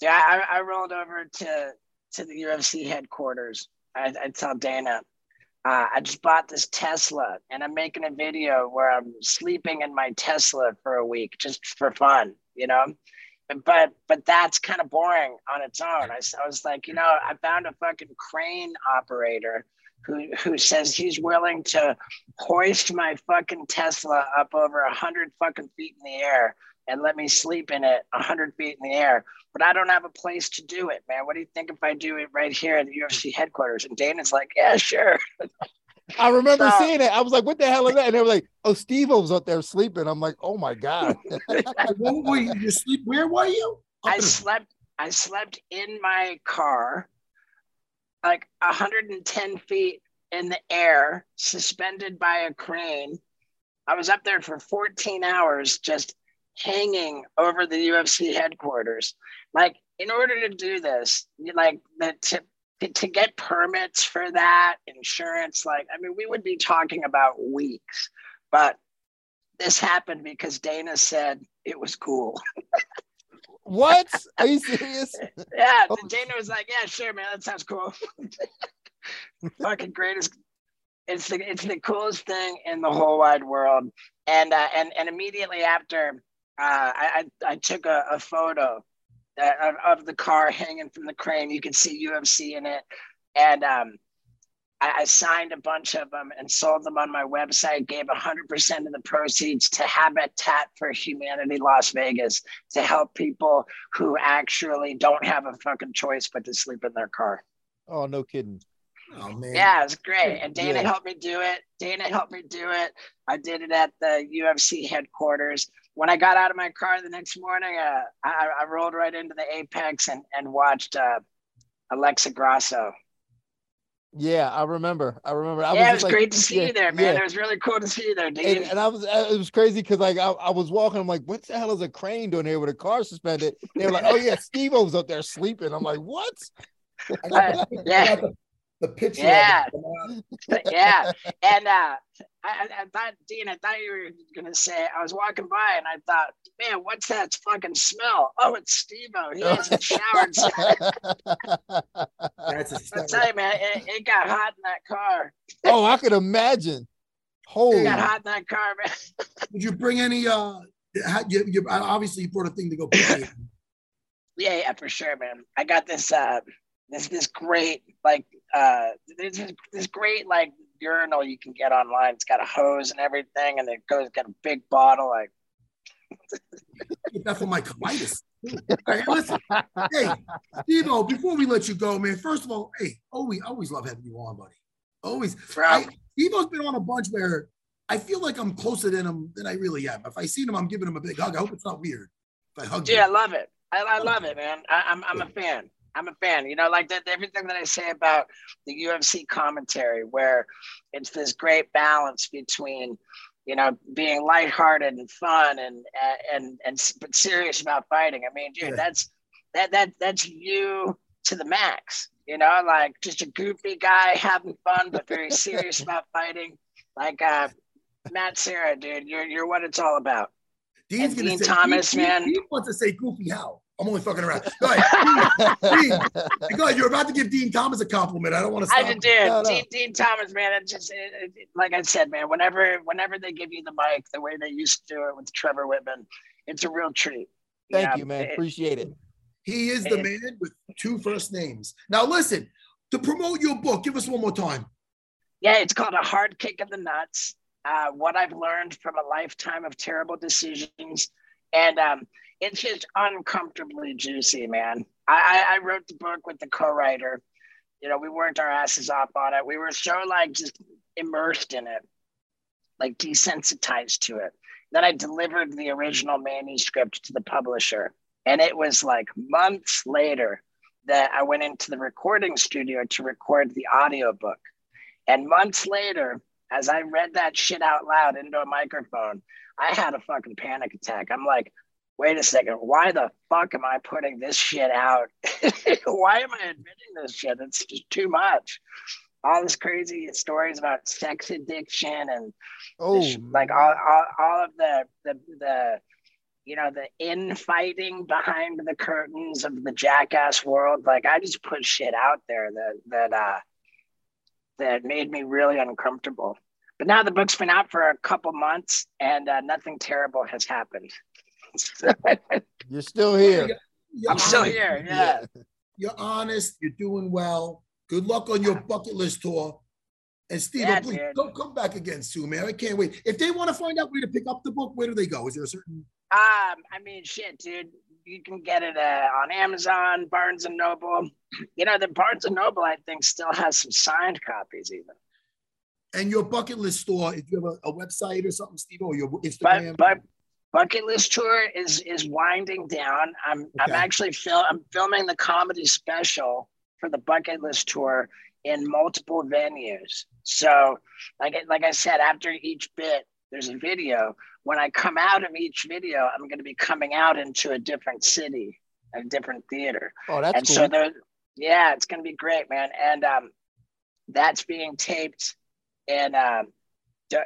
Yeah, I, I rolled over to to the UFC headquarters. I, I tell Dana, uh, I just bought this Tesla, and I'm making a video where I'm sleeping in my Tesla for a week just for fun, you know. But but that's kind of boring on its own. I, I was like, you know, I found a fucking crane operator who who says he's willing to hoist my fucking Tesla up over a hundred fucking feet in the air and let me sleep in it a hundred feet in the air. But I don't have a place to do it, man. What do you think if I do it right here at the UFC headquarters? And Dana's like, yeah, sure. I remember So- seeing it. I was like, "What the hell is that?" And they were like, "Oh, Steve was up there sleeping." I'm like, "Oh my god!" What were you, you sleep? Where were you? Up I slept I slept in my car like 110 feet in the air, suspended by a crane. I was up there for 14 hours just hanging over the UFC headquarters. Like in order to do this, like the to, to, to get permits for that, insurance, like I mean, we would be talking about weeks. But this happened because Dana said it was cool. what? Are you serious? Yeah, Oh. Dana was like, "Yeah, sure, man, that sounds cool." Fucking greatest. It's the it's the coolest thing in the whole wide world. And uh, and and immediately after, uh, I, I I took a, a photo of, the car hanging from the crane. You can see UFC in it, and um, I, I signed a bunch of them and sold them on my website. Gave hundred percent of the proceeds to Habitat for Humanity Las Vegas to help people who actually don't have a fucking choice but to sleep in their car. Oh, no kidding. Oh man. Yeah, it's great. And Dana Yeah. helped me do it. Dana helped me do it. I did it at the UFC headquarters. When I got out of my car the next morning, uh, I, I rolled right into the Apex and, and watched uh, Alexa Grasso. Yeah, I remember. I remember. I yeah, it was like- great to see yeah, you there, man. yeah. It was really cool to see you there, dude. And, and I was, uh, it was crazy because like I, I was walking, I'm like, what the hell is a crane doing here with a car suspended? They were like, oh yeah, Steve O's up there sleeping. I'm like, what? I got the, Uh, I yeah. got the, the picture. Yeah. Of it. yeah. And uh, I, I, I thought, Din, I thought you were going to say, I was walking by and I thought, man, what's that fucking smell? Oh, it's Steve He hasn't showered. That's a I step. tell you, man, it, it got hot in that car. oh, I could imagine. It Holy got hot in that car, man. Did you bring any? Uh, you, you, obviously you brought a thing to go play. Yeah, yeah, for sure, man. I got this, uh, this, this great, like, uh, this, this great, like, urinal you can get online. It's got a hose and everything, and it goes, got a big bottle, like, Get that for my colitis. Hey, listen, hey, Steve, before we let you go, man. First of all, hey, always, always love having you on, buddy. Always. bro. I, Steve-O's been on a bunch where I feel like I'm closer than him than I really am. If I see him, I'm giving him a big hug. I hope it's not weird. If I hug Yeah, I love it. I, I love it, man. I, I'm I'm a fan. I'm a fan. You know, like that everything that I say about the UFC commentary, where it's this great balance between, you know, being lighthearted and fun and and and but serious about fighting. I mean, dude, Yeah. that's that that that's you to the max. You know, like just a goofy guy having fun but very serious about fighting. Like uh Matt Serra, dude, you're you're what it's all about. Din's and gonna Din say Thomas, Din, man. Din wants to say Goofy How. I'm only fucking around. Go ahead. Din, Din, go ahead. You're about to give Din Thomas a compliment. I don't want to I did, dude. No, no. Din, Din Thomas, man. It just it, it- like I said, man. Whenever whenever they give you the mic, the way they used to do it with Trevor Wittman, it's a real treat. Thank know, you, man. it- Appreciate it. He is the man with two first names. Now listen, to promote your book, give us one more time. Yeah, it's called a hard kick in the nuts. Uh, what I've learned from a lifetime of terrible decisions, and um, it's just uncomfortably juicy, man. I, I, wrote the book with the co-writer. You know, we worked our asses off on it. We were so like just immersed in it, like desensitized to it. Then I delivered the original manuscript to the publisher, and it was like months later that I went into the recording studio to record the audiobook. And months later, as I read that shit out loud into a microphone, I had a fucking panic attack. I'm like, wait a second, why the fuck am I putting this shit out? why am I admitting this shit? It's just too much. All this crazy stories about sex addiction and Oh, like all, all, all of the, the the you know the infighting behind the curtains of the jackass world like i just put shit out there that that uh that made me really uncomfortable but now the book's been out for a couple months and uh, nothing terrible has happened you're still here. You're i'm still honest. here yeah You're honest. You're doing well. Good luck on your bucket list tour. And Steve, Yeah, please dude. don't come back again soon, man. I can't wait. If they want to find out where to pick up the book, where do they go? Is there a certain Um, I mean, shit, dude. You can get it uh, on Amazon, Barnes and Noble. You know, the Barnes and Noble, I think, still has some signed copies, even. and your bucket list store? If you have a, a website or something, Steve, or your Instagram? But but bucket list tour is is winding down. I'm I'm actually fil- I'm filming the comedy special for the bucket list tour in multiple venues. So, like I- like I said, after each bit, there's a video. When I come out of each video, I'm going to be coming out into a different city, a different theater. Oh, that's and cool. so there, yeah, it's gonna be great, man. And um, that's being taped in um,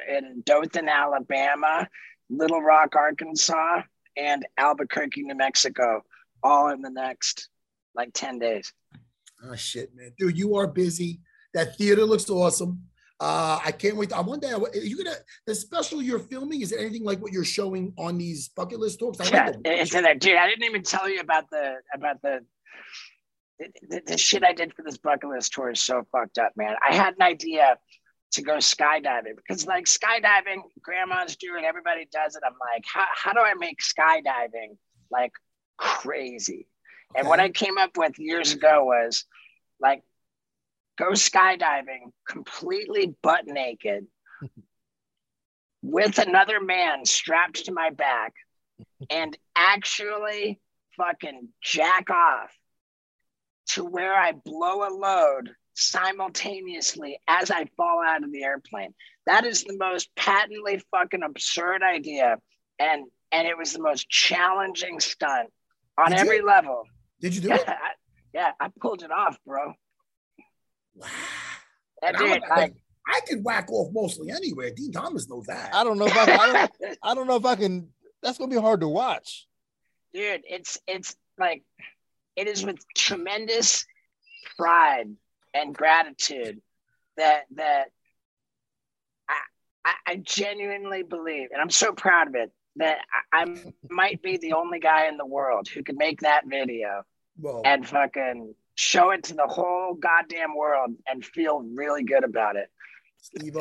in Dothan, Alabama, Little Rock, Arkansas, and Albuquerque, New Mexico, all in the next like ten days. Oh shit, man, dude, you are busy. That theater looks awesome. Uh, I can't wait. I one day, are you gonna the special you're filming? Is it anything like what you're showing on these bucket list talks? I Yeah, it's in there, dude. I didn't even tell you about the about the the, the, the shit I did for this bucket list tour is so fucked up, man. I had an idea to go skydiving because like skydiving, grandma's do it, everybody does it. I'm like, how, how do I make skydiving like crazy? And what I came up with years ago was like go skydiving completely butt naked with another man strapped to my back and actually fucking jack off to where I blow a load simultaneously as I fall out of the airplane. That is the most patently fucking absurd idea. And and it was the most challenging stunt on Did you? every level. Did you do Yeah, it? I, yeah, I pulled it off, bro. Wow. And And I'm like, I can whack off mostly anywhere. Din Thomas knows that. I don't know if I, I don't, I don't know if I can. That's gonna be hard to watch. dude it's it's like it is with tremendous pride and gratitude that that I, I I genuinely believe and i'm so proud of it that I, I might be the only guy in the world who could make that video Whoa. and fucking show it to the whole goddamn world and feel really good about it Steve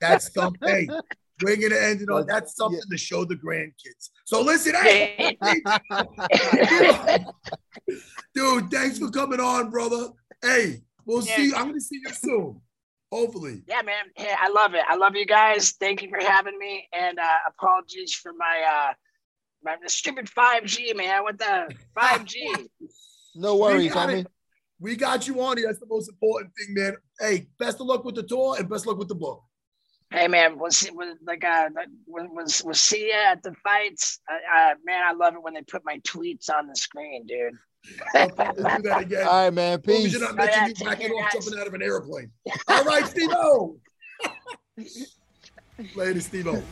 that's something. We're gonna end it on that's something Yeah. to show the grandkids. So listen, hey, dude, thanks for coming on, brother. Hey, we'll see. I'm gonna see you soon. Hopefully. Yeah, man. Hey, I love it. I love you guys. Thank you for having me. And uh, apologies for my uh my stupid 5G, man. What the 5G? no We worries, got homie. it. We got you on here. That's the most important thing, man. Hey, best of luck with the tour and best of luck with the book. hey, man. We'll see. We'll, like, uh, we'll, we'll, we'll see you at the fights. Uh, uh, man, I love it when they put my tweets on the screen, dude. Let's do that again. All right, man. As long as Peace. you're not Oh, yeah, mentioning you take backing off guys. jumping out of an airplane. All right, Steve-O. Later, Steve-O.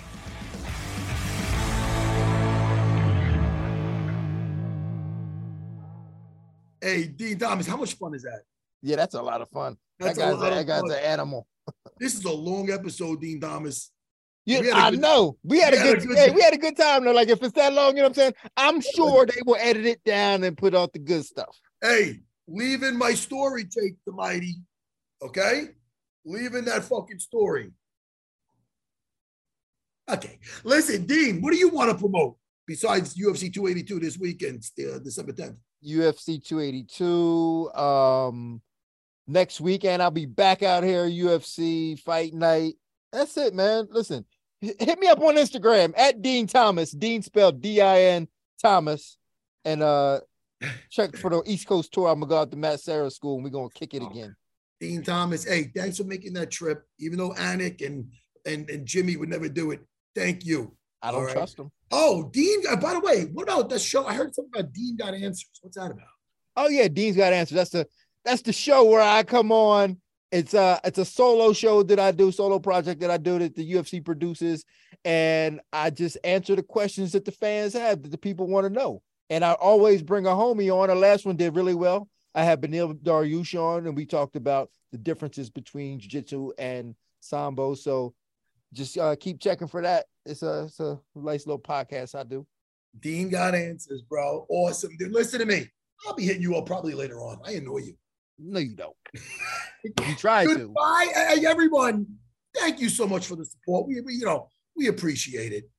Hey, Din Thomas, how much fun is that? Yeah, that's a lot of fun. That's that a guy's, lot that guy's an animal. This is a long episode, Din Thomas. Yeah, good- know. We had, we a had a good, good hey, time. we had a good time though. Like if it's that long, you know what I'm saying? I'm sure they will edit it down and put out the good stuff. Hey, leaving my story tape the mighty. Okay? Leaving that fucking story. Okay. Listen, Din, what do you want to promote besides UFC 282 this weekend, uh, December 10th? UFC 282. Um, next weekend I'll be back out here, UFC fight night. That's it, man. Listen, hit me up on Instagram at Din Thomas. Din spelled D-I-N Thomas. And uh check for the East Coast tour. I'm gonna go out to Matt Serra School and we're gonna kick it again. Din Thomas, hey, thanks for making that trip. Even though Anik and and, and Jimmy would never do it. Thank you. I don't right. trust him. Oh, Din, uh, by the way, what about that show? I heard something about Din Got Answers. What's that about? Oh yeah, Din's got answers. That's the that's the show where I come on. It's a it's a solo show that I do, solo project that I do that the UFC produces, and I just answer the questions that the fans have that the people want to know. And I always bring a homie on. The last one did really well. I had Beneil Dariush on, and we talked about the differences between jiu-jitsu and sambo. So just uh, keep checking for that. It's a it's a nice little podcast I do. Din Got Answers, bro. Awesome. Dude, listen to me. I'll be hitting you up probably later on. I annoy you. No, you don't. You try to. Goodbye, hey, everyone. Thank you so much for the support. We, we you know, we appreciate it.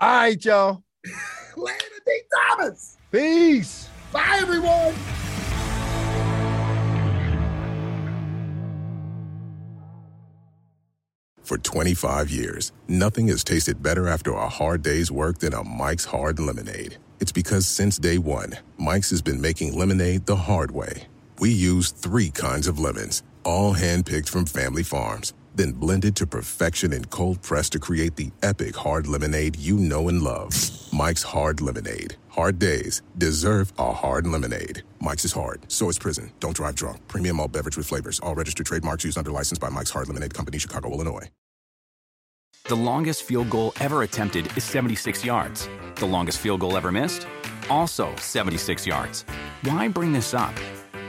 All right, y'all. Later, Din Thomas. Peace. Bye, everyone. For 25 years, nothing has tasted better after a hard day's work than a Mike's Hard Lemonade. It's because since day one, Mike's has been making lemonade the hard way. We use three kinds of lemons, all handpicked from family farms, then blended to perfection and cold pressed to create the epic hard lemonade you know and love. Mike's Hard Lemonade. Hard days deserve a hard lemonade. Mike's is hard, so is prison. Don't drive drunk. Premium all beverage with flavors. All registered trademarks used under license by Mike's Hard Lemonade Company, Chicago, Illinois. The longest field goal ever attempted is 76 yards. The longest field goal ever missed? Also 76 yards. Why bring this up?